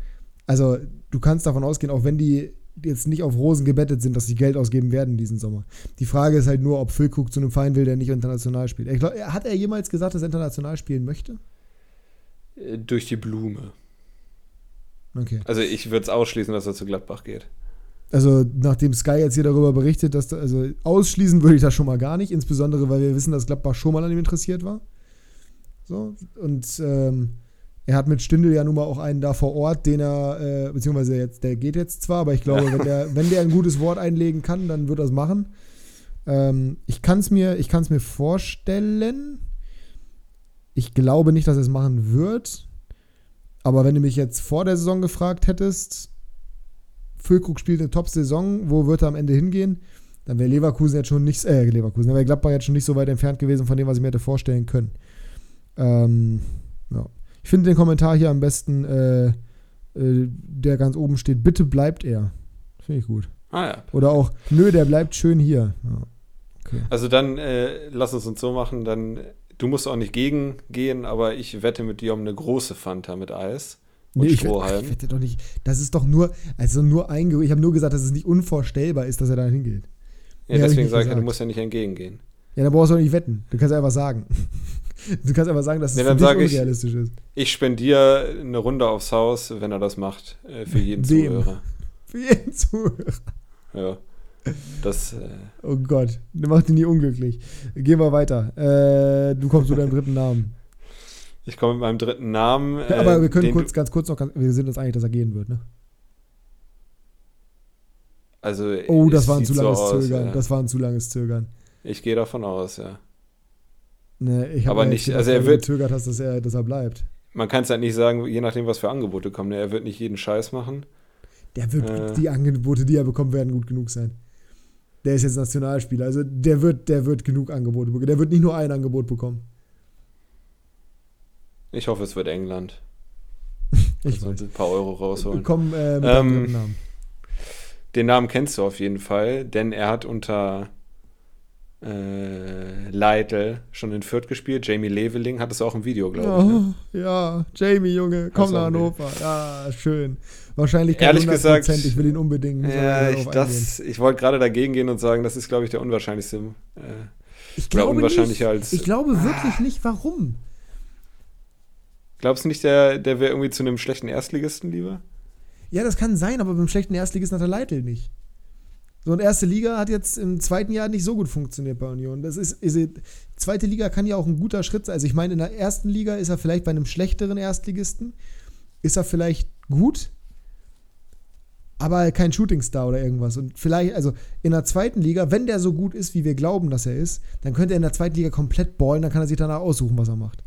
Also, du kannst davon ausgehen, auch wenn die jetzt nicht auf Rosen gebettet sind, dass sie Geld ausgeben werden diesen Sommer. Die Frage ist halt nur, ob Füllkrug zu einem Verein will, der nicht international spielt. Glaub, hat er jemals gesagt, dass er international spielen möchte? Äh, durch die Blume. Okay. Also ich würde es ausschließen, dass er zu Gladbach geht. Also nachdem Sky jetzt hier darüber berichtet, dass da, also ausschließen würde ich das schon mal gar nicht, insbesondere weil wir wissen, dass Gladbach schon mal an ihm interessiert war. So und ähm, er hat mit Stindel ja nun mal auch einen da vor Ort, den er, äh, beziehungsweise jetzt, der geht jetzt zwar, aber ich glaube, wenn der, wenn der ein gutes Wort einlegen kann, dann wird er es machen. Ähm, ich kann es mir, mir vorstellen. Ich glaube nicht, dass er es machen wird. Aber wenn du mich jetzt vor der Saison gefragt hättest, Füllkrug spielt eine Top-Saison, wo wird er am Ende hingehen? Dann wäre Leverkusen jetzt schon nicht, äh, Leverkusen, dann wäre Gladbach jetzt schon nicht so weit entfernt gewesen von dem, was ich mir hätte vorstellen können. Ähm, ja. Ich finde den Kommentar hier am besten, äh, äh, der ganz oben steht, bitte bleibt er. Finde ich gut. Ah ja. Oder auch, nö, der bleibt schön hier. Ja. Okay. Also dann äh, lass es uns so machen, dann Du musst auch nicht gegen gehen, aber ich wette mit dir um eine große Fanta mit Eis. Und nee, ich, Strohhalm. ich wette doch nicht. Das ist doch nur, also nur ein Ich habe nur gesagt, dass es nicht unvorstellbar ist, dass er da hingeht. Ja, Mehr deswegen sage ich ja, du musst ja nicht entgegengehen. Ja, dann brauchst du auch nicht wetten. Du kannst einfach sagen. Du kannst einfach sagen, dass es nee, unrealistisch ich, ist. Ich spendiere eine Runde aufs Haus, wenn er das macht, äh, für jeden Dem. Zuhörer. Für jeden Zuhörer. Ja. Das, äh oh Gott, du machst ihn nie unglücklich. Gehen wir weiter. Äh, du kommst zu deinem dritten Namen. Ich komme mit meinem dritten Namen. Äh, Aber wir können kurz, ganz kurz noch, wir sind uns eigentlich, dass er gehen wird, ne? Also. Oh, das war ein zu langes so Zögern. ja. Das war ein zu langes Zögern. Ich gehe davon aus, ja. Ne, ich habe nicht, gedacht, also er wird gezögert hast, dass er, dass er bleibt. Man kann es halt nicht sagen, je nachdem, was für Angebote kommen. Ne? Er wird nicht jeden Scheiß machen. Der wird, äh, die Angebote, die er bekommt, werden gut genug sein der ist jetzt Nationalspieler. Also der wird, der wird genug Angebote bekommen. Der wird nicht nur ein Angebot bekommen. Ich hoffe, es wird England. ich will ein paar Euro rausholen. Komm, äh, mit ähm, Namen. Den Namen kennst du auf jeden Fall, denn er hat unter äh, Leitl schon in Fürth gespielt. Jamie Leveling hat es auch im Video, glaube ich. Ne? Oh, ja, Jamie, Junge, komm nach Hannover. Ja, schön. Wahrscheinlich kein Ehrlich gesagt, ich will ihn unbedingt. Ja, ich, ich wollte gerade dagegen gehen und sagen, das ist, glaube ich, der unwahrscheinlichste. Äh, ich glaube unwahrscheinlicher nicht. als. Ich glaube wirklich ah. nicht, warum. Glaubst du nicht, der, der wäre irgendwie zu einem schlechten Erstligisten lieber? Ja, das kann sein, aber beim schlechten Erstligisten hat er Leitl nicht. So, und erste Liga hat jetzt im zweiten Jahr nicht so gut funktioniert bei Union. Das ist, ist, zweite Liga kann ja auch ein guter Schritt sein. Also ich meine, in der ersten Liga ist er vielleicht bei einem schlechteren Erstligisten, ist er vielleicht gut, aber kein Shootingstar oder irgendwas. Und vielleicht, also in der zweiten Liga, wenn der so gut ist, wie wir glauben, dass er ist, dann könnte er in der zweiten Liga komplett ballen, dann kann er sich danach aussuchen, was er macht.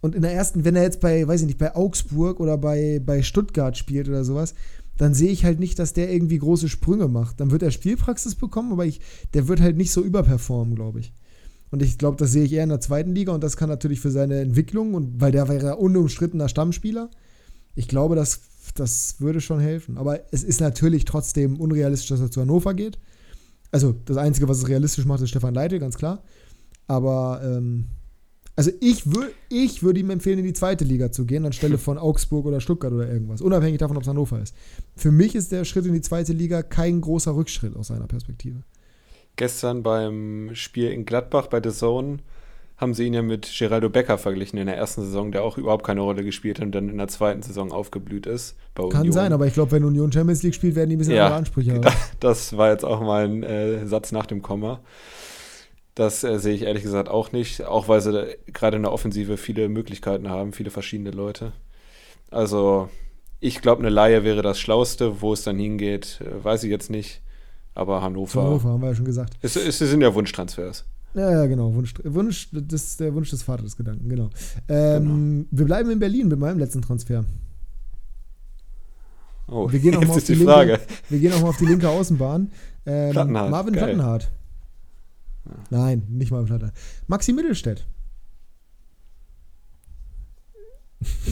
Und in der ersten, wenn er jetzt bei, weiß ich nicht, bei Augsburg oder bei, bei Stuttgart spielt oder sowas, dann sehe ich halt nicht, dass der irgendwie große Sprünge macht. Dann wird er Spielpraxis bekommen, aber ich, der wird halt nicht so überperformen, glaube ich. Und ich glaube, das sehe ich eher in der zweiten Liga und das kann natürlich für seine Entwicklung und weil der wäre unumstrittener Stammspieler. Ich glaube, das, das würde schon helfen. Aber es ist natürlich trotzdem unrealistisch, dass er zu Hannover geht. Also das Einzige, was es realistisch macht, ist Stefan Leite, ganz klar. Aber ähm, also ich, würd, ich würde ihm empfehlen, in die zweite Liga zu gehen, anstelle von Augsburg oder Stuttgart oder irgendwas. Unabhängig davon, ob es Hannover ist. Für mich ist der Schritt in die zweite Liga kein großer Rückschritt aus seiner Perspektive gestern beim Spiel in Gladbach bei The Zone haben sie ihn ja mit Geraldo Becker verglichen in der ersten Saison, der auch überhaupt keine Rolle gespielt hat und dann in der zweiten Saison aufgeblüht ist. Kann sein, aber ich glaube, wenn Union Champions League spielt, werden die ein bisschen ja, andere Ansprüche haben. Das war jetzt auch mal ein äh, Satz nach dem Komma. Das äh, sehe ich ehrlich gesagt auch nicht, auch weil sie gerade in der Offensive viele Möglichkeiten haben, viele verschiedene Leute. Also ich glaube, eine Laie wäre das Schlauste. Wo es dann hingeht, äh, weiß ich jetzt nicht. Aber Hannover. Hannover, haben wir ja schon gesagt. Es, es sind ja Wunschtransfers. Ja, ja, genau. Wunsch, Wunsch, das ist der Wunsch des Vaters des Gedanken, genau. Ähm, genau. Wir bleiben in Berlin mit meinem letzten Transfer. Oh, wir gehen auch mal auf die, die linke, Wir gehen auch mal auf die linke Außenbahn. Ähm, Plattenhardt, Marvin geil. Plattenhardt. Ja. Nein, nicht Marvin Plattenhardt. Maxi Mittelstädt.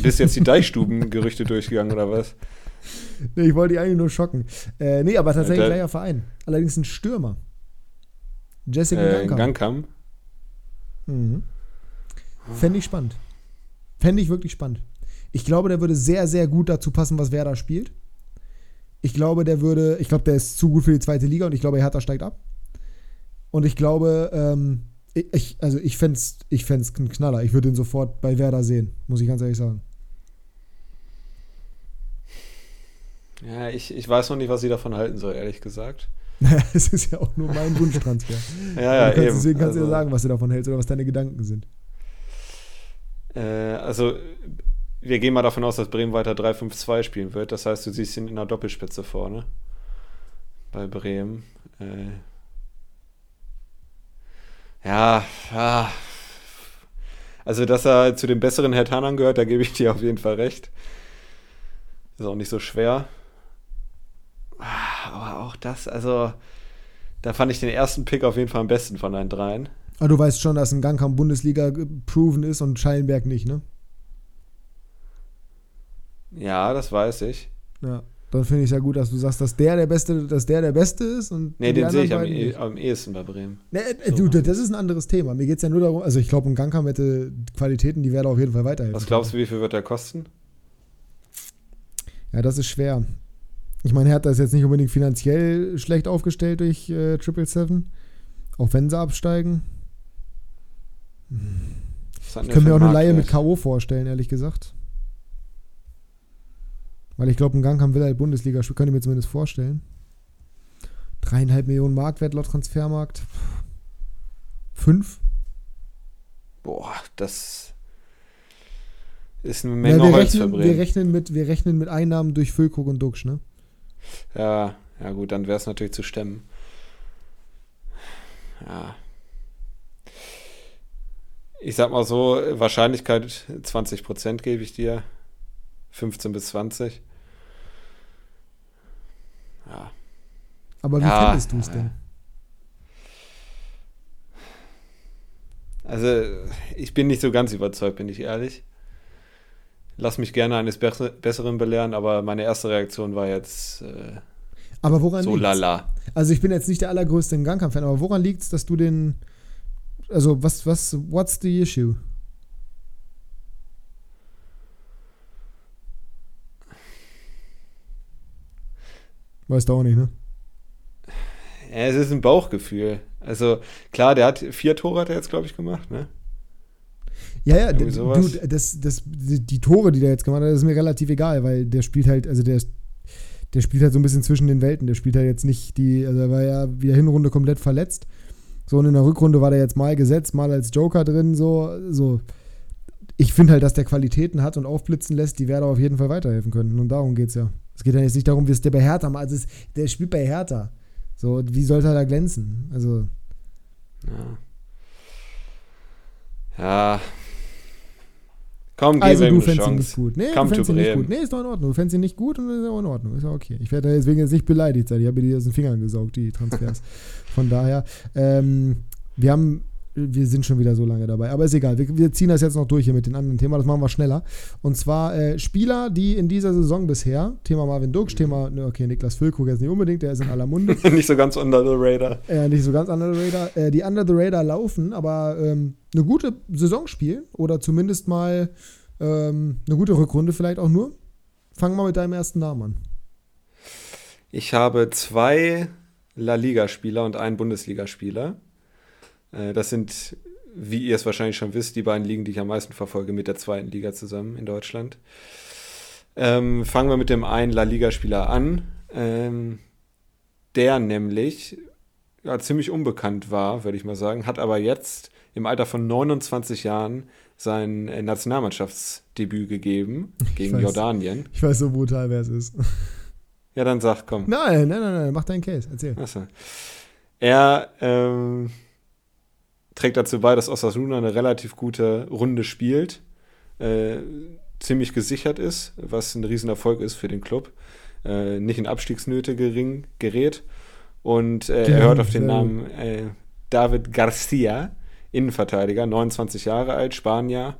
Bist jetzt die Deichstuben-Gerüchte durchgegangen oder was? nee, ich wollte die eigentlich nur schocken. Äh, nee, aber tatsächlich ja, gleicher Verein. Allerdings ein Stürmer. Jessica äh. Gangkamp. Mhm. Fände ich spannend. Fände ich wirklich spannend. Ich glaube, der würde sehr, sehr gut dazu passen, was Werder spielt. Ich glaube, der würde, ich glaube, der ist zu gut für die zweite Liga und ich glaube, Hertha steigt ab. Und ich glaube, ähm, ich, also ich fände es ich fänd's ein Knaller. Ich würde ihn sofort bei Werder sehen, muss ich ganz ehrlich sagen. Ja, ich, ich weiß noch nicht, was sie davon halten soll, ehrlich gesagt. Naja, es ist ja auch nur mein Wunschtransfer. ja, ja, kannst, eben. Deswegen kannst also, du ja sagen, was du davon hältst oder was deine Gedanken sind. Äh, also, wir gehen mal davon aus, dass Bremen weiter 3-5-2 spielen wird. Das heißt, du siehst ihn in einer Doppelspitze vorne. Bei Bremen. Äh, ja, ja. Also, dass er zu den besseren Hertanern gehört, da gebe ich dir auf jeden Fall recht. Ist auch nicht so schwer. Aber auch das, also da fand ich den ersten Pick auf jeden Fall am besten von den dreien. Aber du weißt schon, dass ein Gangkamp Bundesliga proven ist und Schallenberg nicht, ne? Ja, das weiß ich. Ja, dann finde ich ja gut, dass du sagst, dass der der Beste, dass der der Beste ist. Und nee, den sehe ich am, e am, ehesten bei Bremen. Nee, äh, so. du, das ist ein anderes Thema. Mir geht es ja nur darum, also ich glaube, ein Gangkamp hätte Qualitäten, die werden auf jeden Fall weiterhelfen. Was glaubst du, wie viel wird der kosten? Ja, das ist schwer. Ich meine, Hertha ist jetzt nicht unbedingt finanziell schlecht aufgestellt durch äh, Triple Seven, auch wenn sie absteigen. Ich könnte mir auch eine Laie mit K.O. vorstellen, ehrlich gesagt. Weil ich glaube, ein Gang haben will halt Bundesliga, könnte ich mir zumindest vorstellen. Dreieinhalb Millionen Marktwert laut Transfermarkt. Fünf? Boah, das ist eine Menge ja, wir rechnen, wir rechnen, mit, wir rechnen mit Einnahmen durch Füllkrug und Duxch, ne? Ja, ja gut, dann wäre es natürlich zu stemmen. Ja. Ich sag mal so, Wahrscheinlichkeit 20% gebe ich dir. 15 bis 20. Ja. Aber wie ja, findest du es denn? Also, ich bin nicht so ganz überzeugt, bin ich ehrlich lass mich gerne eines Besseren belehren, aber meine erste Reaktion war jetzt äh, aber woran so liegt's? lala. Also ich bin jetzt nicht der allergrößte Gangkampf-Fan, aber woran liegt es, dass du den, also was, was, what's the issue? Weißt du auch nicht, ne? Ja, es ist ein Bauchgefühl. Also klar, der hat vier Tore hat er jetzt, glaube ich, gemacht, ne? Ja, ja, du, das, das, die Tore, die der jetzt gemacht hat, das ist mir relativ egal, weil der spielt halt, also der, der spielt halt so ein bisschen zwischen den Welten. Der spielt halt jetzt nicht die, also er war ja wieder Hinrunde komplett verletzt. So, und in der Rückrunde war der jetzt mal gesetzt, mal als Joker drin, so, so. Ich finde halt, dass der Qualitäten hat und aufblitzen lässt, die Werder auf jeden Fall weiterhelfen können. Und darum geht es ja. Es geht ja jetzt nicht darum, wie es der bei Hertha macht. Also es, der spielt bei Hertha. So, wie sollte er da glänzen? Also. Ja. Ja, Komm, also gib ihm du eine ihn nicht gut. Nee, Come du fändest to ihn nicht gut. Nee, ist doch in Ordnung. Du fändest ihn nicht gut und ist auch in Ordnung. Ist ja okay. Ich werde deswegen jetzt nicht beleidigt sein. Ich habe die aus den Fingern gesaugt, die Transfers. Von daher, ähm, wir haben, wir sind schon wieder so lange dabei. Aber ist egal. Wir, wir ziehen das jetzt noch durch hier mit den anderen Themen. Das machen wir schneller. Und zwar äh, Spieler, die in dieser Saison bisher, Thema Marvin Duksch, Thema, ne, okay, Niklas Füllkrug jetzt nicht unbedingt, der ist in aller Munde. nicht so ganz under the radar. Äh, nicht so ganz under the radar. Äh, die under the radar laufen, aber ähm, eine gute Saison spielen oder zumindest mal ähm, eine gute Rückrunde vielleicht auch nur. Fang mal mit deinem ersten Namen an. Ich habe zwei La Liga-Spieler und einen Bundesligaspieler. Äh, Das sind, wie ihr es wahrscheinlich schon wisst, die beiden Ligen, die ich am meisten verfolge, mit der zweiten Liga zusammen in Deutschland. Ähm, fangen wir mit dem einen La Liga-Spieler an, ähm, der nämlich ja, ziemlich unbekannt war, würde ich mal sagen, hat aber jetzt im Alter von 29 Jahren sein äh, Nationalmannschaftsdebüt gegeben gegen weiß. Jordanien. Ich weiß so brutal, wer es ist. Ja, dann sag, komm. Nein, nein, nein, nein, mach deinen Case, erzähl. Achso. Er ähm, trägt dazu bei, dass Osasuna eine relativ gute Runde spielt, äh, ziemlich gesichert ist, was ein Riesenerfolg ist für den Club, äh, nicht in Abstiegsnöte gering, gerät. Und äh, er hört auf den Namen äh, David Garcia, Innenverteidiger, 29 Jahre alt, Spanier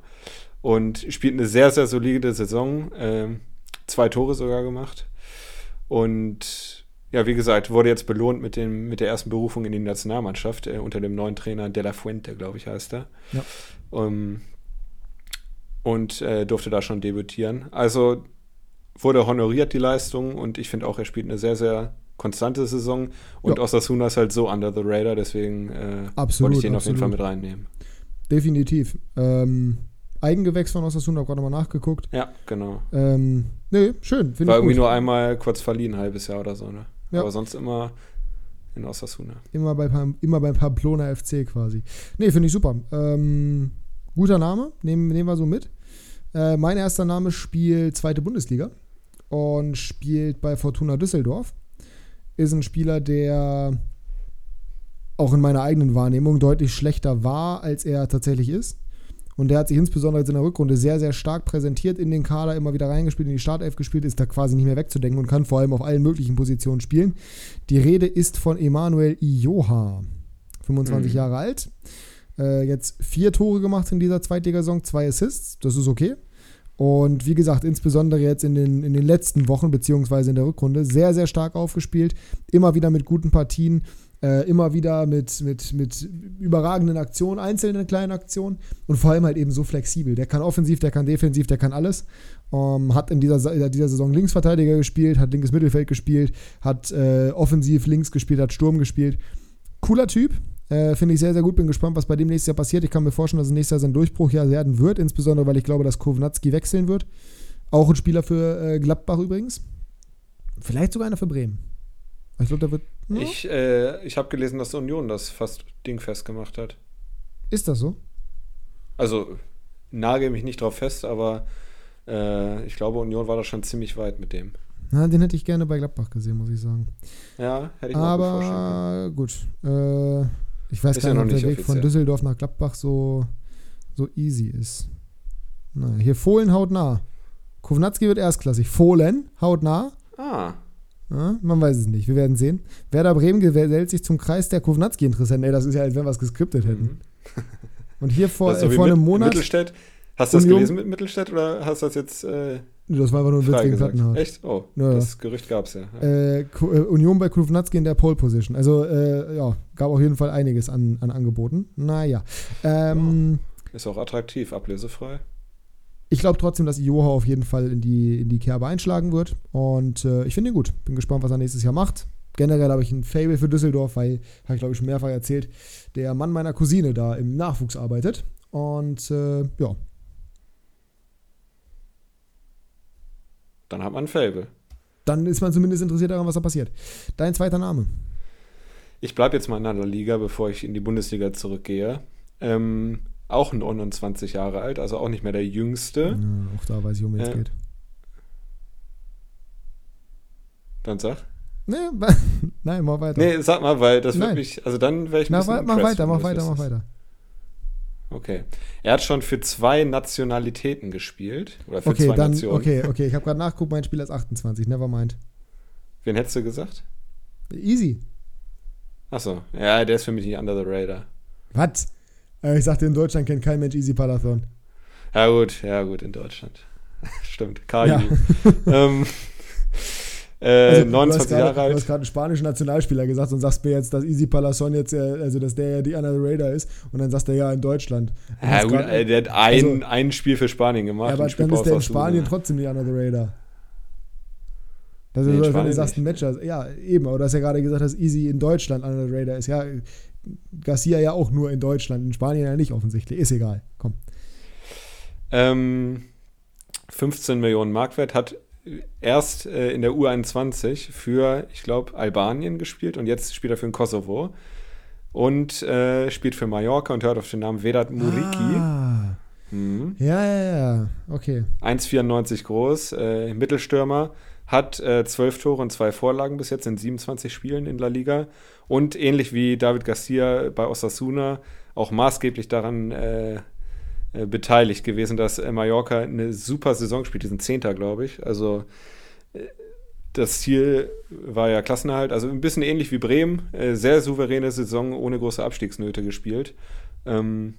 und spielt eine sehr, sehr solide Saison, ähm, zwei Tore sogar gemacht. Und ja, wie gesagt, wurde jetzt belohnt mit, dem, mit der ersten Berufung in die Nationalmannschaft äh, unter dem neuen Trainer De La Fuente, glaube ich, heißt er. Ja. Um, und äh, durfte da schon debütieren. Also wurde honoriert die Leistung und ich finde auch, er spielt eine sehr, sehr konstante Saison und Ja. Osasuna ist halt so under the radar, deswegen äh, Absolut, wollte ich den auf jeden Fall absolut. mit reinnehmen. Definitiv. Ähm, Eigengewächs von Osasuna, habe gerade nochmal nachgeguckt. Ja, genau. Ähm, nee, schön. War irgendwie gut. nur einmal kurz verliehen, ein halbes Jahr oder so, ne? Ja. Aber sonst immer in Osasuna. Immer bei, immer beim Pamplona FC quasi. Nee, finde ich super. Ähm, guter Name, nehmen, nehmen wir so mit. Äh, mein erster Name spielt zweite Bundesliga und spielt bei Fortuna Düsseldorf. Ist ein Spieler, der auch in meiner eigenen Wahrnehmung deutlich schlechter war, als er tatsächlich ist. Und der hat sich insbesondere jetzt in der Rückrunde sehr, sehr stark präsentiert in den Kader, immer wieder reingespielt, in die Startelf gespielt, ist da quasi nicht mehr wegzudenken und kann vor allem auf allen möglichen Positionen spielen. Die Rede ist von Emanuel Ioha, 25 Mhm. Jahre alt. Äh, jetzt vier Tore gemacht in dieser Zweitligasaison, zwei Assists, das ist okay. Und wie gesagt, insbesondere jetzt in den, in den letzten Wochen, beziehungsweise in der Rückrunde, sehr, sehr stark aufgespielt. Immer wieder mit guten Partien, äh, immer wieder mit, mit, mit überragenden Aktionen, einzelnen kleinen Aktionen und vor allem halt eben so flexibel. Der kann offensiv, der kann defensiv, der kann alles. Ähm, hat in dieser, in dieser Saison Linksverteidiger gespielt, hat linkes Mittelfeld gespielt, hat äh, offensiv links gespielt, hat Sturm gespielt. Cooler Typ. Äh, Finde ich sehr, sehr gut. Bin gespannt, was bei dem nächstes Jahr passiert. Ich kann mir vorstellen, dass es nächstes Jahr sein Durchbruchjahr werden wird, insbesondere weil ich glaube, dass Kownatski wechseln wird. Auch ein Spieler für äh, Gladbach übrigens. Vielleicht sogar einer für Bremen. Ich glaube, der wird. Ja, Ich, äh, ich habe gelesen, dass Union das fast dingfest gemacht hat. ist das so? Also nagel mich nicht drauf fest, aber äh, ich glaube, Union war da schon ziemlich weit mit dem. Na, den hätte ich gerne bei Gladbach gesehen, muss ich sagen. Ja, hätte ich mir auch gut vorstellen. Aber gut. Äh, ich weiß Ist gar ja nicht, ob der Weg von offiziell. Düsseldorf nach Gladbach so, so easy ist. Na, hier Fohlen haut nah. Kownatski wird erstklassig. Fohlen haut nah. Ah, Ja, man weiß es nicht. Wir werden sehen. Werder Bremen gesellt sich zum Kreis der Kownatski-Interessenten. Ey, das ist ja, als wenn wir es geskriptet hätten. mhm. Und hier vor, äh, vor einem Monat. Mittelstädt. Hast du das Union- gelesen mit Mittelstädt oder hast du das jetzt äh, Das war einfach nur ein Witz gegen? Plattenhardt. Echt? Oh, Ja, ja. das Gerücht gab es ja. ja. Äh, äh, Union bei Kownatski in der Pole Position. Also, äh, ja, gab auf jeden Fall einiges an, an Angeboten. Naja. Ähm, Ist auch attraktiv, ablösefrei. Ich glaube trotzdem, dass Ioha auf jeden Fall in die, in die Kerbe einschlagen wird. Und äh, ich finde ihn gut. Bin gespannt, was er nächstes Jahr macht. Generell habe ich ein Fable für Düsseldorf, weil, habe ich glaube ich schon mehrfach erzählt, der Mann meiner Cousine da im Nachwuchs arbeitet. Und äh, ja, Dann hat man ein Fable. dann ist man zumindest interessiert daran, was da passiert. Dein zweiter Name. Ich bleibe jetzt mal in einer Liga, bevor ich in die Bundesliga zurückgehe. Ähm, auch 29 Jahre alt, also auch nicht mehr der Jüngste. Ja, auch da weiß ich, um wen es Ja. geht. Dann sag. Nee, nein, mach weiter. Nee, sag mal, weil das Nein. wird mich, also dann wäre ich ein Na, bisschen wa- mach weiter, mach weiter, mach weiter. Okay. Er hat schon für zwei Nationalitäten gespielt. Oder für Okay, zwei dann, Nationen. okay, okay. Ich habe gerade nachgeguckt, mein Spieler ist 28, never mind. Wen hättest du gesagt? Easy. Achso, ja, der ist für mich nicht under the radar. Was? Äh, Ich sagte, in Deutschland kennt kein Mensch Easy Palathon. Ja, gut, ja, gut, in Deutschland. Stimmt, KU. Ja. ähm, äh, Also, du 29 hast grade- Jahre Du hast alt. gerade einen spanischen Nationalspieler gesagt und sagst mir jetzt, dass Easy Palazon jetzt, äh, also dass der ja die the Radar ist und dann sagst du ja in Deutschland. Ja, gut, grad- äh, der hat ein, also- ein Spiel für Spanien gemacht. ja, aber dann ist der in. Spanien trotzdem nicht Under the Radar. Das Nee, ist wenn du sagst, ein. Matcher. Ja, eben, aber du hast ja gerade gesagt, dass Easy in Deutschland the Radar ist. Ja, Garcia ja auch nur in Deutschland, in Spanien ja nicht offensichtlich. Ist egal. Komm. Ähm, 15 Millionen Marktwert hat erst äh, in der U21 für, ich glaube, Albanien gespielt und jetzt spielt er für den Kosovo. Und äh, spielt für Mallorca und hört auf den Namen Vedat Muriki. Ah. Mhm. Ja, ja, ja. Okay. 1,94 groß, äh, Mittelstürmer, hat äh, 12 Tore und zwei Vorlagen bis jetzt in 27 Spielen in La Liga und ähnlich wie David Garcia bei Osasuna auch maßgeblich daran äh, äh, beteiligt gewesen, dass äh, Mallorca eine super Saison spielt. Die sind Zehnter, glaube ich. Also äh, das Ziel war ja Klassenerhalt, also ein bisschen ähnlich wie Bremen. Sehr souveräne Saison ohne große Abstiegsnöte gespielt. Ähm,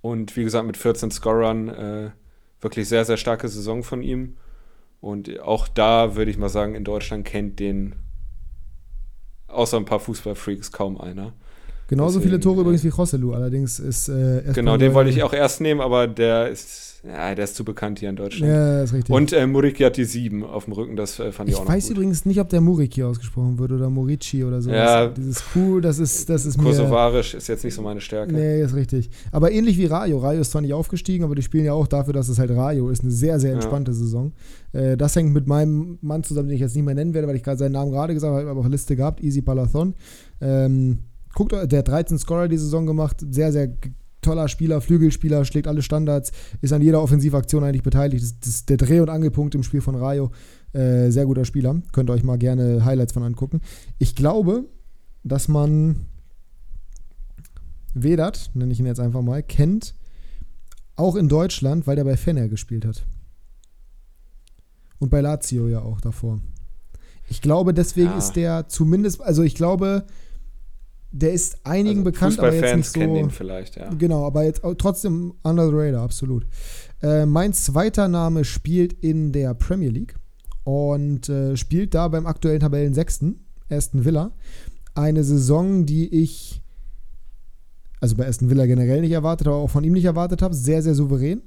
und wie gesagt, mit 14 Scorern wirklich sehr, sehr starke Saison von ihm. Und auch da würde ich mal sagen, in Deutschland kennt den außer ein paar Fußballfreaks kaum einer. Genauso viele Deswegen, Tore äh, übrigens wie Joselu, allerdings ist äh, Genau, den wollte ich auch erst nehmen, aber der ist, ja, der ist zu bekannt hier in Deutschland. Ja, ist richtig. Und äh, Muriki hat die sieben auf dem Rücken, das äh, fand ich, ich auch noch weiß gut. übrigens nicht, ob der Muriki ausgesprochen wird oder Morici oder so. Ja. Dieses Q, das ist, das ist. Kosovarisch ist jetzt nicht so meine Stärke. Nee, ist richtig. Aber ähnlich wie Rayo. Rayo ist zwar nicht aufgestiegen, aber die spielen ja auch dafür, dass es halt Rayo ist. Eine sehr, sehr Ja. entspannte Saison. Äh, das hängt mit meinem Mann zusammen, den ich jetzt nicht mehr nennen werde, weil ich gerade seinen Namen gerade gesagt habe, aber auf der Liste gehabt. Easy Palathon. Ähm, guckt, euch- der hat 13 Scorer die Saison gemacht. Sehr, sehr toller Spieler, Flügelspieler, schlägt alle Standards, ist an jeder Offensivaktion eigentlich beteiligt. Das, das ist der Dreh- und Angelpunkt im Spiel von Rayo. Äh, sehr guter Spieler. Könnt ihr euch mal gerne Highlights von angucken. Ich glaube, dass man Vedat, nenne ich ihn jetzt einfach mal, kennt, auch in Deutschland, weil der bei Fener gespielt hat. Und bei Lazio ja auch davor. Ich glaube, deswegen Ja. ist der zumindest, also ich glaube, der ist einigen Also bekannt, aber jetzt nicht kennen so. den vielleicht, ja. Genau, aber jetzt trotzdem under the radar, absolut. Äh, mein zweiter Name spielt in der Premier League und äh, spielt da beim aktuellen Tabellensechsten, Aston Villa. Eine Saison, die ich, also bei Aston Villa generell nicht erwartet, aber auch von ihm nicht erwartet habe. Sehr, sehr souverän.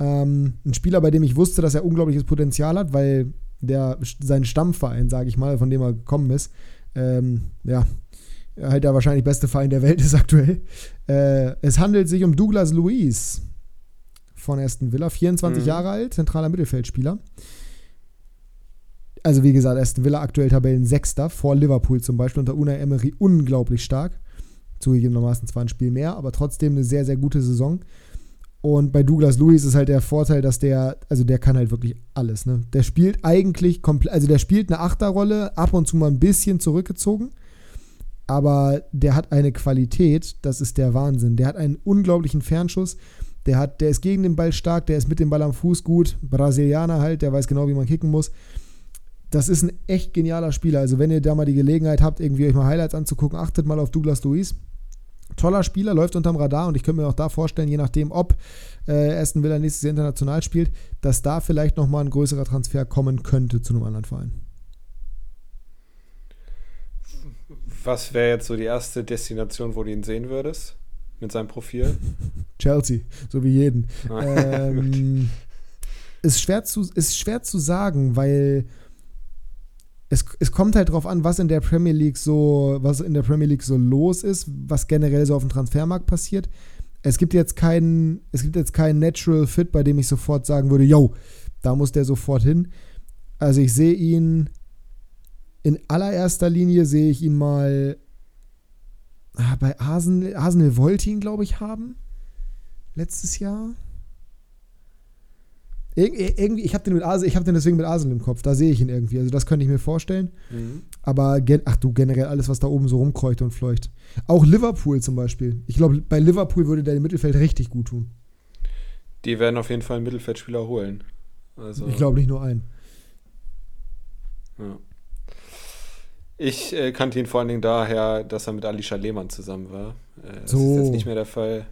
Ähm, ein Spieler, bei dem ich wusste, dass er unglaubliches Potenzial hat, weil der sein Stammverein, sage ich mal, von dem er gekommen ist, ähm, ja, halt der wahrscheinlich beste Verein der Welt ist aktuell. Äh, es handelt sich um Douglas Luiz von Aston Villa, 24 Mhm. Jahre alt, zentraler Mittelfeldspieler. Also wie gesagt, Aston Villa aktuell Tabellensechster, vor Liverpool zum Beispiel, unter Unai Emery unglaublich stark. Zugegebenermaßen zwar ein Spiel mehr, aber trotzdem eine sehr, sehr gute Saison. Und bei Douglas Lewis ist halt der Vorteil, dass der, also der kann halt wirklich alles. Ne? Der spielt eigentlich komplett, also der spielt eine Achterrolle, ab und zu mal ein bisschen zurückgezogen. Aber der hat eine Qualität, das ist der Wahnsinn. Der hat einen unglaublichen Fernschuss. Der, hat, der ist gegen den Ball stark, der ist mit dem Ball am Fuß gut. Brasilianer halt, der weiß genau, wie man kicken muss. Das ist ein echt genialer Spieler. Also, wenn ihr da mal die Gelegenheit habt, irgendwie euch mal Highlights anzugucken, achtet mal auf Douglas Luiz. Toller Spieler, läuft unterm Radar und ich könnte mir auch da vorstellen, je nachdem, ob äh, Aston Villa nächstes Jahr international spielt, dass da vielleicht nochmal ein größerer Transfer kommen könnte zu einem anderen Verein. Was wäre jetzt so die erste Destination, wo du ihn sehen würdest? Mit seinem Profil? Chelsea, so wie jeden. Gut. ähm, ist, schwer zu, ist schwer zu sagen, weil es, es kommt halt drauf an, was in der Premier League so, was in der Premier League so los ist, was generell so auf dem Transfermarkt passiert. Es gibt jetzt keinen, es gibt jetzt keinen Natural Fit, bei dem ich sofort sagen würde, yo, da muss der sofort hin. Also ich sehe ihn in allererster Linie sehe ich ihn mal ah, bei Arsenal, Arsenal wollte ihn, glaube ich, haben letztes Jahr. Ir irgendwie, ich habe den, hab den deswegen mit Arsenal im Kopf. Da sehe ich ihn irgendwie. Also das könnte ich mir vorstellen. Mhm. Aber, ach du, generell alles, was da oben so rumkreucht und fleucht. Auch Liverpool zum Beispiel. Ich glaube, bei Liverpool würde der im Mittelfeld richtig gut tun. Die werden auf jeden Fall einen Mittelfeldspieler holen. Also, ich glaube nicht nur einen. Ja. Ich äh, kannte ihn vor allen Dingen daher, dass er mit Alicia Lehmann zusammen war. Äh, das so. ist jetzt nicht mehr der Fall.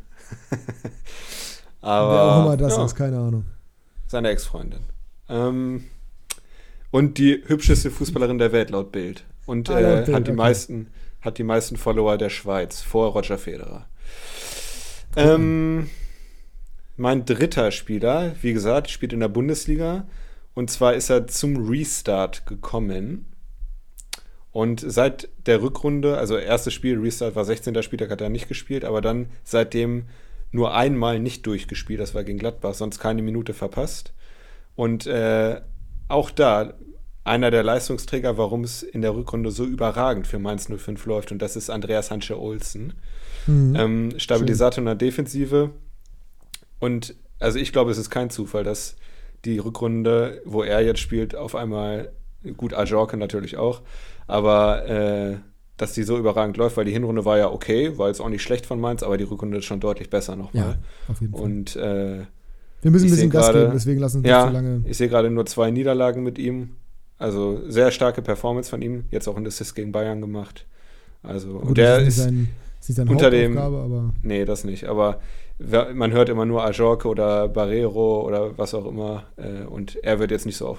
Aber, Wer auch immer das ja. ist, keine Ahnung seine Ex-Freundin. Ähm, und die hübscheste Fußballerin der Welt laut Bild. Und ah, äh, Bild, hat, die okay. meisten, hat die meisten Follower der Schweiz vor Roger Federer. Ähm, mein dritter Spieler, wie gesagt, spielt in der Bundesliga. Und zwar ist er zum Restart gekommen. Und seit der Rückrunde, also erstes Spiel, Restart war 16. Spieltag, hat er nicht gespielt, aber dann seitdem nur einmal nicht durchgespielt, das war gegen Gladbach, sonst keine Minute verpasst. Und äh, auch da einer der Leistungsträger, warum es in der Rückrunde so überragend für Mainz 05 läuft, und das ist Andreas Hansche Olsen. Mhm. Ähm, Stabilisator in der Defensive. Und also ich glaube, es ist kein Zufall, dass die Rückrunde, wo er jetzt spielt, auf einmal, gut, Ajorke natürlich auch, aber äh, dass die so überragend läuft, weil die Hinrunde war ja okay, war jetzt auch nicht schlecht von Mainz, aber die Rückrunde ist schon deutlich besser nochmal. Ja, auf jeden Fall. Und äh, wir müssen ein bisschen Gas grade, geben, deswegen lassen uns ja, nicht so lange. Ich sehe gerade nur zwei Niederlagen mit ihm. Also sehr starke Performance von ihm. Jetzt auch ein Assist gegen Bayern gemacht. Also Gut, der ist, sein, ist unter dem. Aber nee, das nicht. Aber man hört immer nur Ajorke oder Barrero oder was auch immer. Äh, und er wird jetzt nicht so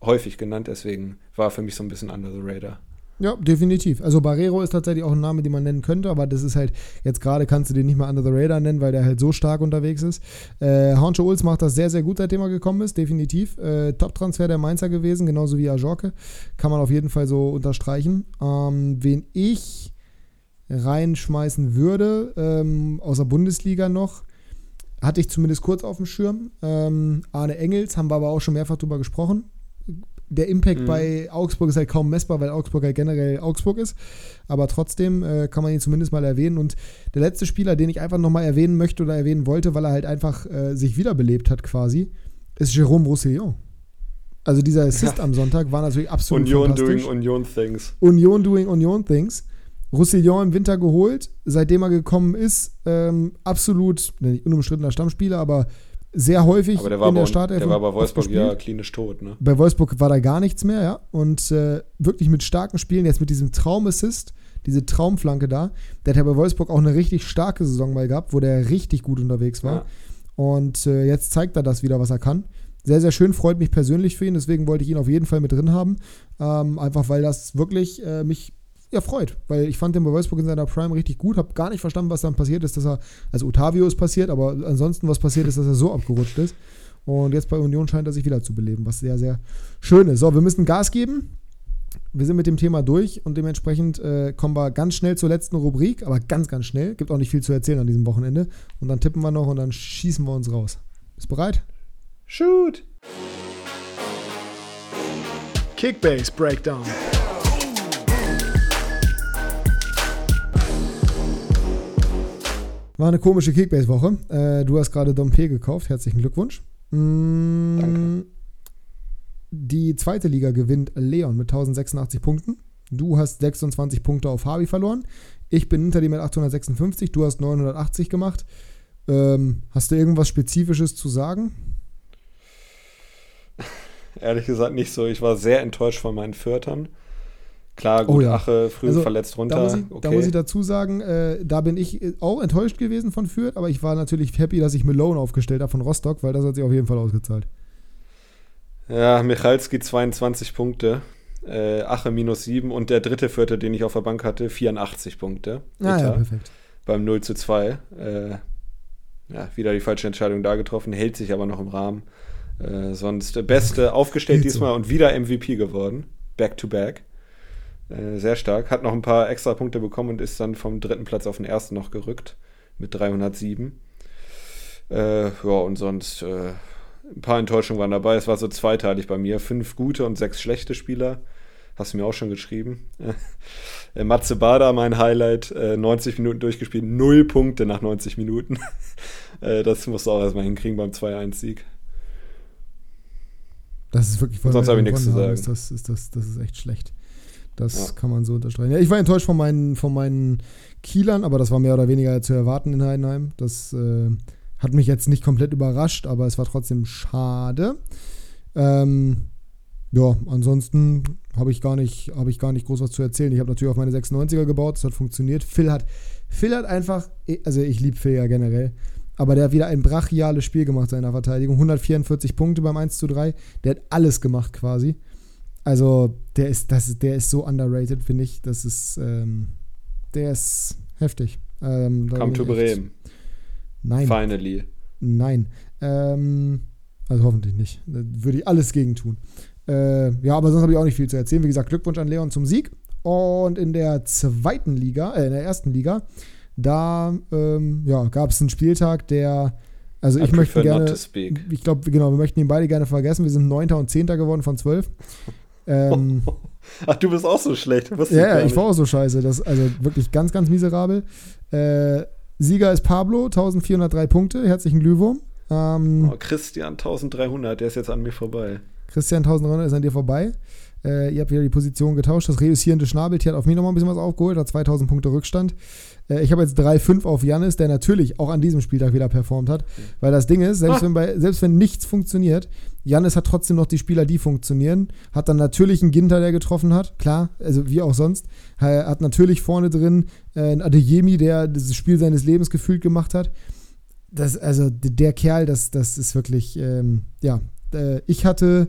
häufig genannt, deswegen war für mich so ein bisschen under the radar. Ja, definitiv. Also Barrero ist tatsächlich auch ein Name, den man nennen könnte, aber das ist halt, jetzt gerade kannst du den nicht mal Under the Radar nennen, weil der halt so stark unterwegs ist. Äh, Hancho Ulz macht das sehr, sehr gut, seitdem er gekommen ist, definitiv. Äh, Top-Transfer der Mainzer gewesen, genauso wie Ajorke. Kann man auf jeden Fall so unterstreichen. Ähm, wen ich reinschmeißen würde, ähm, aus Bundesliga noch, hatte ich zumindest kurz auf dem Schirm. Ähm, Arne Engels, haben wir aber auch schon mehrfach drüber gesprochen der Impact mhm. bei Augsburg ist halt kaum messbar, weil Augsburg halt generell Augsburg ist. Aber trotzdem äh, kann man ihn zumindest mal erwähnen. Und der letzte Spieler, den ich einfach nochmal erwähnen möchte oder erwähnen wollte, weil er halt einfach äh, sich wiederbelebt hat quasi, ist Jérôme Roussillon. Also dieser Assist ja. am Sonntag war natürlich absolut Union fantastisch. doing Union Things. Union doing Union Things. Roussillon im Winter geholt, seitdem er gekommen ist, ähm, absolut, nicht unumstrittener Stammspieler, aber sehr häufig aber der war in der Startelf. Der war bei Wolfsburg ja klinisch tot, ne? Bei Wolfsburg war da gar nichts mehr, ja. Und äh, wirklich mit starken Spielen, jetzt mit diesem Traumassist, diese Traumflanke da, der hat ja bei Wolfsburg auch eine richtig starke Saison mal gehabt, wo der richtig gut unterwegs war. Ja. Und äh, jetzt zeigt er das wieder, was er kann. Sehr, sehr schön, freut mich persönlich für ihn, deswegen wollte ich ihn auf jeden Fall mit drin haben. Ähm, einfach weil das wirklich äh, mich ja, freut, weil ich fand den bei Wolfsburg in seiner Prime richtig gut, habe gar nicht verstanden, was dann passiert ist, dass er, also Otavio ist passiert, aber ansonsten was passiert ist, dass er so abgerutscht ist. Und jetzt bei Union scheint er sich wieder zu beleben, was sehr, sehr schön ist. So, wir müssen Gas geben. Wir sind mit dem Thema durch und dementsprechend äh, kommen wir ganz schnell zur letzten Rubrik, aber ganz, ganz schnell. Gibt auch nicht viel zu erzählen an diesem Wochenende. Und dann tippen wir noch und dann schießen wir uns raus. Bist bereit? Shoot! Kickbase Breakdown. War eine komische Kickbase-Woche. Äh, du hast gerade Dompe gekauft. Herzlichen Glückwunsch. Mm, Danke. Die zweite Liga gewinnt Leon mit 1086 Punkten. Du hast 26 Punkte auf Harvey verloren. Ich bin hinter dir mit 856. Du hast 980 gemacht. Ähm, hast du irgendwas Spezifisches zu sagen? Ehrlich gesagt nicht so. Ich war sehr enttäuscht von meinen Viertern. Klar, gut, oh ja. Ache früh also, verletzt runter. Da muss ich, okay. da muss ich dazu sagen, äh, da bin ich auch enttäuscht gewesen von Fürth, aber ich war natürlich happy, dass ich Malone aufgestellt habe von Rostock, weil das hat sich auf jeden Fall ausgezahlt. Ja, Michalski 22 Punkte, äh, Ache minus 7 und der dritte Vierte, den ich auf der Bank hatte, 84 Punkte. Ah, ja, perfekt. Beim 0 zu 2. Äh, ja, wieder die falsche Entscheidung da getroffen, hält sich aber noch im Rahmen. Äh, sonst Beste aufgestellt diesmal und wieder MVP geworden. Back to back. Äh, sehr stark. Hat noch ein paar extra Punkte bekommen und ist dann vom dritten Platz auf den ersten noch gerückt mit 307. Äh, ja, und sonst äh, ein paar Enttäuschungen waren dabei. Es war so zweiteilig bei mir. Fünf gute und sechs schlechte Spieler. Hast du mir auch schon geschrieben. äh, Matze Bader, mein Highlight, 90 äh, Minuten durchgespielt, null Punkte nach 90 Minuten. Das musst du auch erstmal hinkriegen beim 2-1-Sieg. Das ist wirklich Sonst habe ich nichts zu sagen. Ist das, ist das, das ist echt schlecht. Das ja. kann man so unterstreichen. Ja, ich war enttäuscht von meinen, von meinen Kielern, aber das war mehr oder weniger zu erwarten in Heidenheim. Das äh, hat mich jetzt nicht komplett überrascht, aber es war trotzdem schade. Ähm, ja, ansonsten habe ich, gar nicht, hab ich gar nicht groß was zu erzählen. Ich habe natürlich auf meine 96er gebaut, das hat funktioniert. Phil hat, Phil hat einfach, also ich liebe Phil ja generell, aber der hat wieder ein brachiales Spiel gemacht seiner Verteidigung. 144 Punkte beim 1 zu 3. Der hat alles gemacht quasi. Also, der ist, das, der ist so underrated, finde ich. Das ist, ähm, der ist heftig. Ähm, Come to Bremen. Nein. Finally. Nein. Ähm, also hoffentlich nicht. Da würde ich alles gegen tun. Äh, ja, aber sonst habe ich auch nicht viel zu erzählen. Wie gesagt, Glückwunsch an Leon zum Sieg. Und in der zweiten Liga, äh, in der ersten Liga, da ähm, ja, gab es einen Spieltag, der. Also ich möchte gerne. Ich glaube, genau, wir möchten ihn beide gerne vergessen. Wir sind Neunter und Zehnter geworden von zwölf. Ähm, Ach, du bist auch so schlecht. ja, ich, ich war auch so scheiße. Das, also wirklich ganz, ganz miserabel. Äh, Sieger ist Pablo, 1403 Punkte. Herzlichen Glühwurm. Ähm, oh, Christian 1300, der ist jetzt an mir vorbei. Christian 1300 ist an dir vorbei. Äh, ihr habt wieder die Position getauscht. Das reüssierende Schnabeltier hat auf mich nochmal ein bisschen was aufgeholt, hat 2000 Punkte Rückstand. Äh, ich habe jetzt 3-5 auf Janis, der natürlich auch an diesem Spieltag wieder performt hat. Weil das Ding ist, selbst, ah. wenn, bei, selbst wenn nichts funktioniert, Janis hat trotzdem noch die Spieler, die funktionieren. Hat dann natürlich einen Ginter, der getroffen hat, klar, also wie auch sonst. Hat natürlich vorne drin äh, einen Adeyemi, der das Spiel seines Lebens gefühlt gemacht hat. Das, also der Kerl, das, das ist wirklich, ähm, ja, äh, ich hatte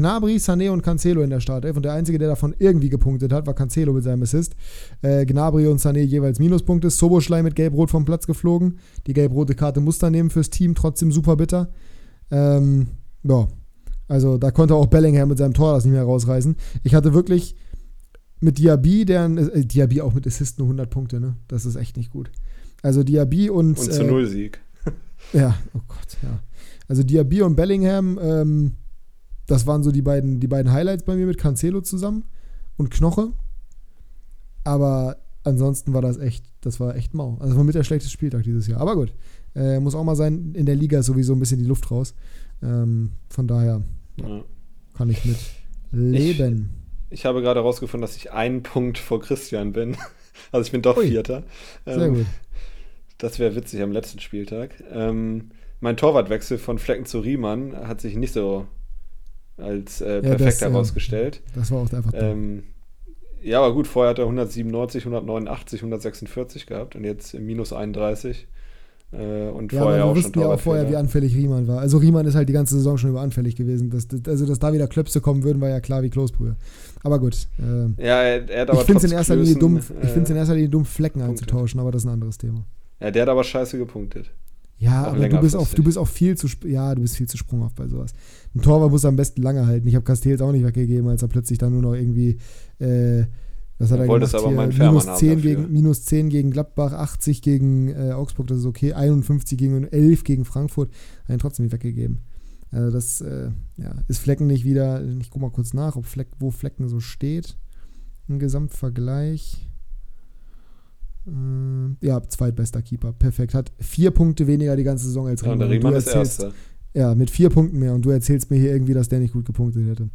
Gnabry, Sané und Cancelo in der Startelf und der Einzige, der davon irgendwie gepunktet hat, war Cancelo mit seinem Assist. Äh, Gnabry und Sané jeweils Minuspunkte. Soboschlei mit Gelb-Rot vom Platz geflogen. Die gelb-rote Karte muss er nehmen fürs Team, trotzdem super bitter. Ähm, ja, also da konnte auch Bellingham mit seinem Tor das nicht mehr rausreißen. Ich hatte wirklich mit Diaby, deren, äh, Diaby auch mit Assist nur 100 Punkte, ne? Das ist echt nicht gut. Also Diaby und. Und zu äh, Null Sieg. Ja, oh Gott, ja. Also Diaby und Bellingham, ähm, das waren so die beiden, die beiden Highlights bei mir mit Cancelo zusammen und Knoche. Aber ansonsten war das echt, das war echt mau. Also war mit der schlechteste Spieltag dieses Jahr. Aber gut, äh, muss auch mal sein, in der Liga ist sowieso ein bisschen die Luft raus. Ähm, von daher ja. kann ich mit leben. Ich, ich habe gerade herausgefunden, dass ich einen Punkt vor Christian bin. Also ich bin doch Ui, Vierter. Sehr ähm, gut. Das wäre witzig am letzten Spieltag. Ähm, mein Torwartwechsel von Flecken zu Riemann hat sich nicht so als äh, perfekt ja, das, herausgestellt. das war auch einfach. Ähm, ja, aber gut, vorher hat er 197, 189, 146 gehabt und jetzt minus 31. Äh, und ja, vorher wir auch wussten ja auch vorher, wie anfällig Riemann war. Also Riemann ist halt die ganze Saison schon überanfällig gewesen. Das, das, also, dass da wieder Klöpse kommen würden, war ja klar wie Kloßbrühe. Aber gut. Äh, ja, er, er hat aber ich finde es in erster Linie dumm, äh, in erster Linie dumm, Flecken Punkte. einzutauschen, aber das ist ein anderes Thema. Ja, der hat aber scheiße gepunktet. Ja, aber du bist, auch, du bist auch viel zu, ja, du bist viel zu sprunghaft bei sowas. Ein Torwart muss am besten lange halten. Ich habe Castells auch nicht weggegeben, als er plötzlich dann nur noch irgendwie, äh, was hat er gemacht? Aber hier, minus, 10 gegen, minus 10 gegen Gladbach, 80 gegen äh, Augsburg, das ist okay, 51 gegen 11 gegen Frankfurt, hat ihn trotzdem nicht weggegeben. Also das äh, ja, ist Flecken nicht wieder, ich gucke mal kurz nach, ob Fleck, wo Flecken so steht. Ein Gesamtvergleich. Äh, ja, zweitbester Keeper. Perfekt. Hat vier Punkte weniger die ganze Saison als Riemann. Ja, Riemann ist Erster. Ja, mit vier Punkten mehr. Und du erzählst mir hier irgendwie, dass der nicht gut gepunktet hätte.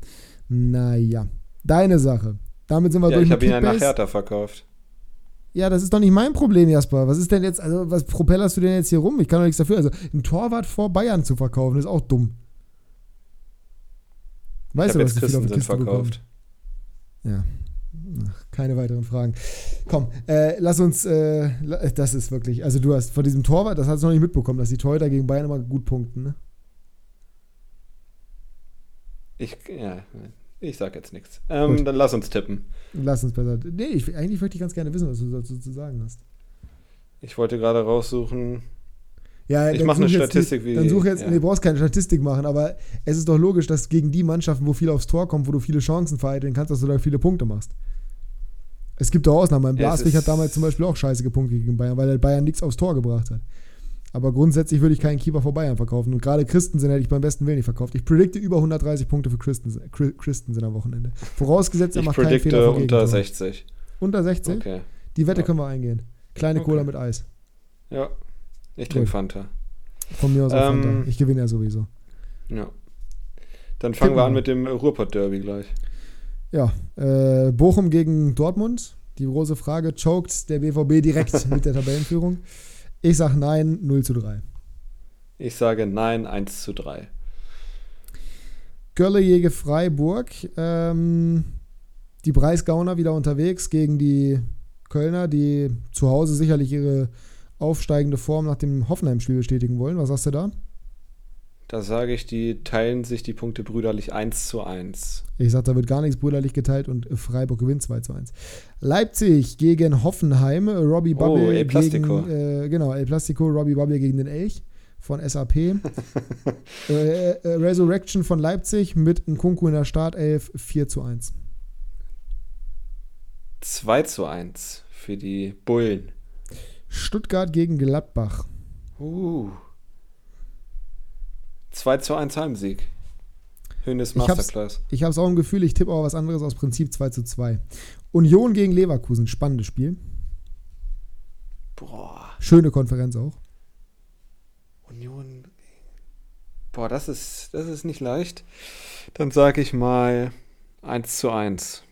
Naja, deine Sache. Damit sind wir ja, durch. Ich habe ihn ja nach Hertha verkauft. Ja, das ist doch nicht mein Problem, Jasper. Was ist denn jetzt, also was propellerst du denn jetzt hier rum? Ich kann doch nichts dafür. Also, ein Torwart vor Bayern zu verkaufen, ist auch dumm. Weißt ich du, was jetzt Christensen verkauft? Bekommen? Ja, keine weiteren Fragen. Komm, äh, lass uns, äh, das ist wirklich, also du hast von diesem Torwart, das hast du noch nicht mitbekommen, dass die Torhüter gegen Bayern immer gut punkten, ne? Ich, ja, ich sag jetzt nichts. Ähm, dann lass uns tippen. Lass uns besser. Nee, ich, eigentlich möchte ich ganz gerne wissen, was du dazu zu sagen hast. Ich wollte gerade raussuchen. Ja, ich mache eine Statistik die, wie. Dann such jetzt, ja. nee, du brauchst keine Statistik machen, aber es ist doch logisch, dass gegen die Mannschaften, wo viel aufs Tor kommt, wo du viele Chancen vereiteln kannst, dass du da viele Punkte machst. Es gibt auch Ausnahmen. Blaswig hat damals zum Beispiel auch scheiße gepunktet gegen Bayern, weil der Bayern nichts aufs Tor gebracht hat. Aber grundsätzlich würde ich keinen Keeper vor Bayern verkaufen. Und gerade Christensen hätte ich beim besten Willen nicht verkauft. Ich predikte über 130 Punkte für Christensen, Christensen am Wochenende. Vorausgesetzt, er macht keinen Fehler. Ich unter 60. Unter 60? Okay. Die Wette ja. können wir eingehen. Kleine okay. Cola mit Eis. Ja. Ich trinke Fanta. Von mir aus auch ähm, Fanta. Ich gewinne ja sowieso. Ja. Dann fangen wir an mit dem Ruhrpott-Derby gleich. Ja, äh, Bochum gegen Dortmund. Die große Frage, choked der BVB direkt mit der Tabellenführung? Ich sage nein, 0 zu 3. Ich sage nein, 1 zu 3. Gölle Jäge Freiburg. Ähm, die Preisgauner wieder unterwegs gegen die Kölner, die zu Hause sicherlich ihre aufsteigende Form nach dem Hoffenheim-Spiel bestätigen wollen. Was sagst du da? Da sage ich, die teilen sich die Punkte brüderlich 1 zu 1. Ich sage, da wird gar nichts brüderlich geteilt und Freiburg gewinnt 2 zu 1. Leipzig gegen Hoffenheim. Robbie Bubble oh, El Plastico. gegen, äh, genau, El Plastico, Robbie Bubble gegen den Elch von SAP. äh, äh, Resurrection von Leipzig mit Nkunku in der Startelf 4 zu 1. 2 zu 1 für die Bullen. Stuttgart gegen Gladbach. Uh. 2 zu 1 Heimsieg. Hönes Masterclass. Ich habe es auch im Gefühl, ich tippe auch was anderes aus Prinzip 2 zu 2. Union gegen Leverkusen, spannendes Spiel. Boah. Schöne Konferenz auch. Union. Boah, das ist, das ist nicht leicht. Dann sage ich mal 1 zu 1.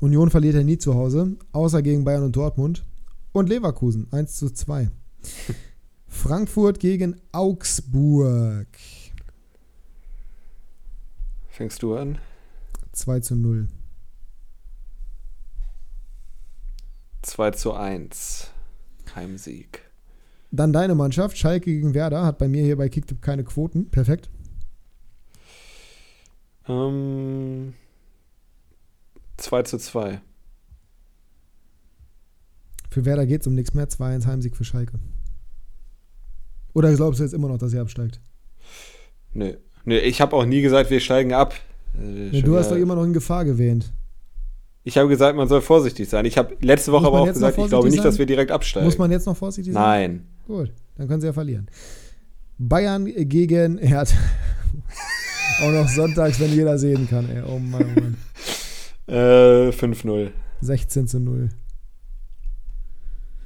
Union verliert ja nie zu Hause, außer gegen Bayern und Dortmund. Und Leverkusen 1 zu 2. Frankfurt gegen Augsburg. Fängst du an? 2 zu 0. 2 zu 1. Heimsieg. Dann deine Mannschaft, Schalke gegen Werder, hat bei mir hier bei Kicktip keine Quoten. Perfekt. Ähm, 2 zu 2. Für Werder geht es um nichts mehr. 2-1 Heimsieg für Schalke. Oder glaubst du jetzt immer noch, dass ihr absteigt? Nö. Nö, ich habe auch nie gesagt, wir steigen ab. Äh, ja, du hast doch immer noch in Gefahr gewähnt. Ich habe gesagt, man soll vorsichtig sein. Ich habe letzte Woche aber auch gesagt, ich glaube nicht, sein? dass wir direkt absteigen. Muss man jetzt noch vorsichtig sein? Nein. Gut, dann können sie ja verlieren. Bayern gegen Hertha. auch noch sonntags, wenn jeder sehen kann. Ey. Oh Mann, oh Mann. Äh, 5-0. 16 zu 0.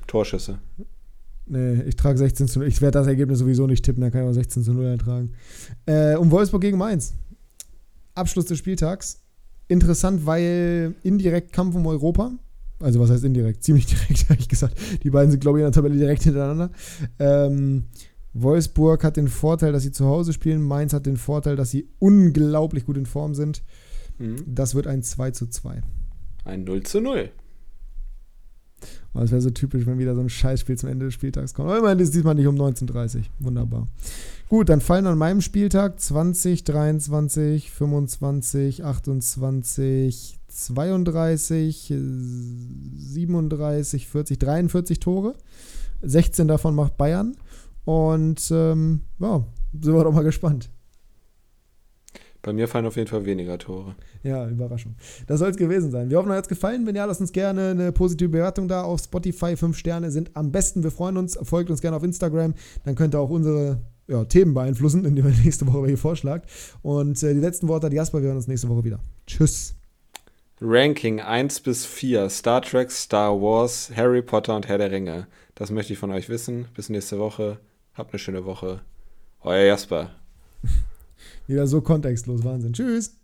Torschüsse. Nee, ich trage 16 zu 0. Ich werde das Ergebnis sowieso nicht tippen, dann kann ich auch 16 zu 0 eintragen. Äh, um Wolfsburg gegen Mainz. Abschluss des Spieltags. Interessant, weil indirekt Kampf um Europa. Also, was heißt indirekt? Ziemlich direkt, habe ich gesagt. Die beiden sind, glaube ich, in der Tabelle direkt hintereinander. Ähm, Wolfsburg hat den Vorteil, dass sie zu Hause spielen. Mainz hat den Vorteil, dass sie unglaublich gut in Form sind. Mhm. Das wird ein 2 zu 2. Ein 0 zu 0. Das wäre so typisch, wenn wieder so ein Scheißspiel zum Ende des Spieltags kommt. Aber immerhin ist es diesmal nicht um 19.30 Uhr. Wunderbar. Gut, dann fallen an meinem Spieltag 20, 23, 25, 28, 32, 37, 40, 43 Tore. 16 davon macht Bayern. Und ähm, ja, sind wir doch mal gespannt. Bei mir fallen auf jeden Fall weniger Tore. Ja, Überraschung. Das soll es gewesen sein. Wir hoffen, euch hat es gefallen. Wenn ja, lasst uns gerne eine positive Bewertung da auf Spotify. Fünf Sterne sind am besten. Wir freuen uns. Folgt uns gerne auf Instagram. Dann könnt ihr auch unsere ja, Themen beeinflussen, indem ihr nächste Woche welche vorschlagt. Und äh, die letzten Worte hat Jasper. Wir hören uns nächste Woche wieder. Tschüss. Ranking 1 bis 4. Star Trek, Star Wars, Harry Potter und Herr der Ringe. Das möchte ich von euch wissen. Bis nächste Woche. Habt eine schöne Woche. Euer Jasper. Wieder so kontextlos. Wahnsinn. Tschüss.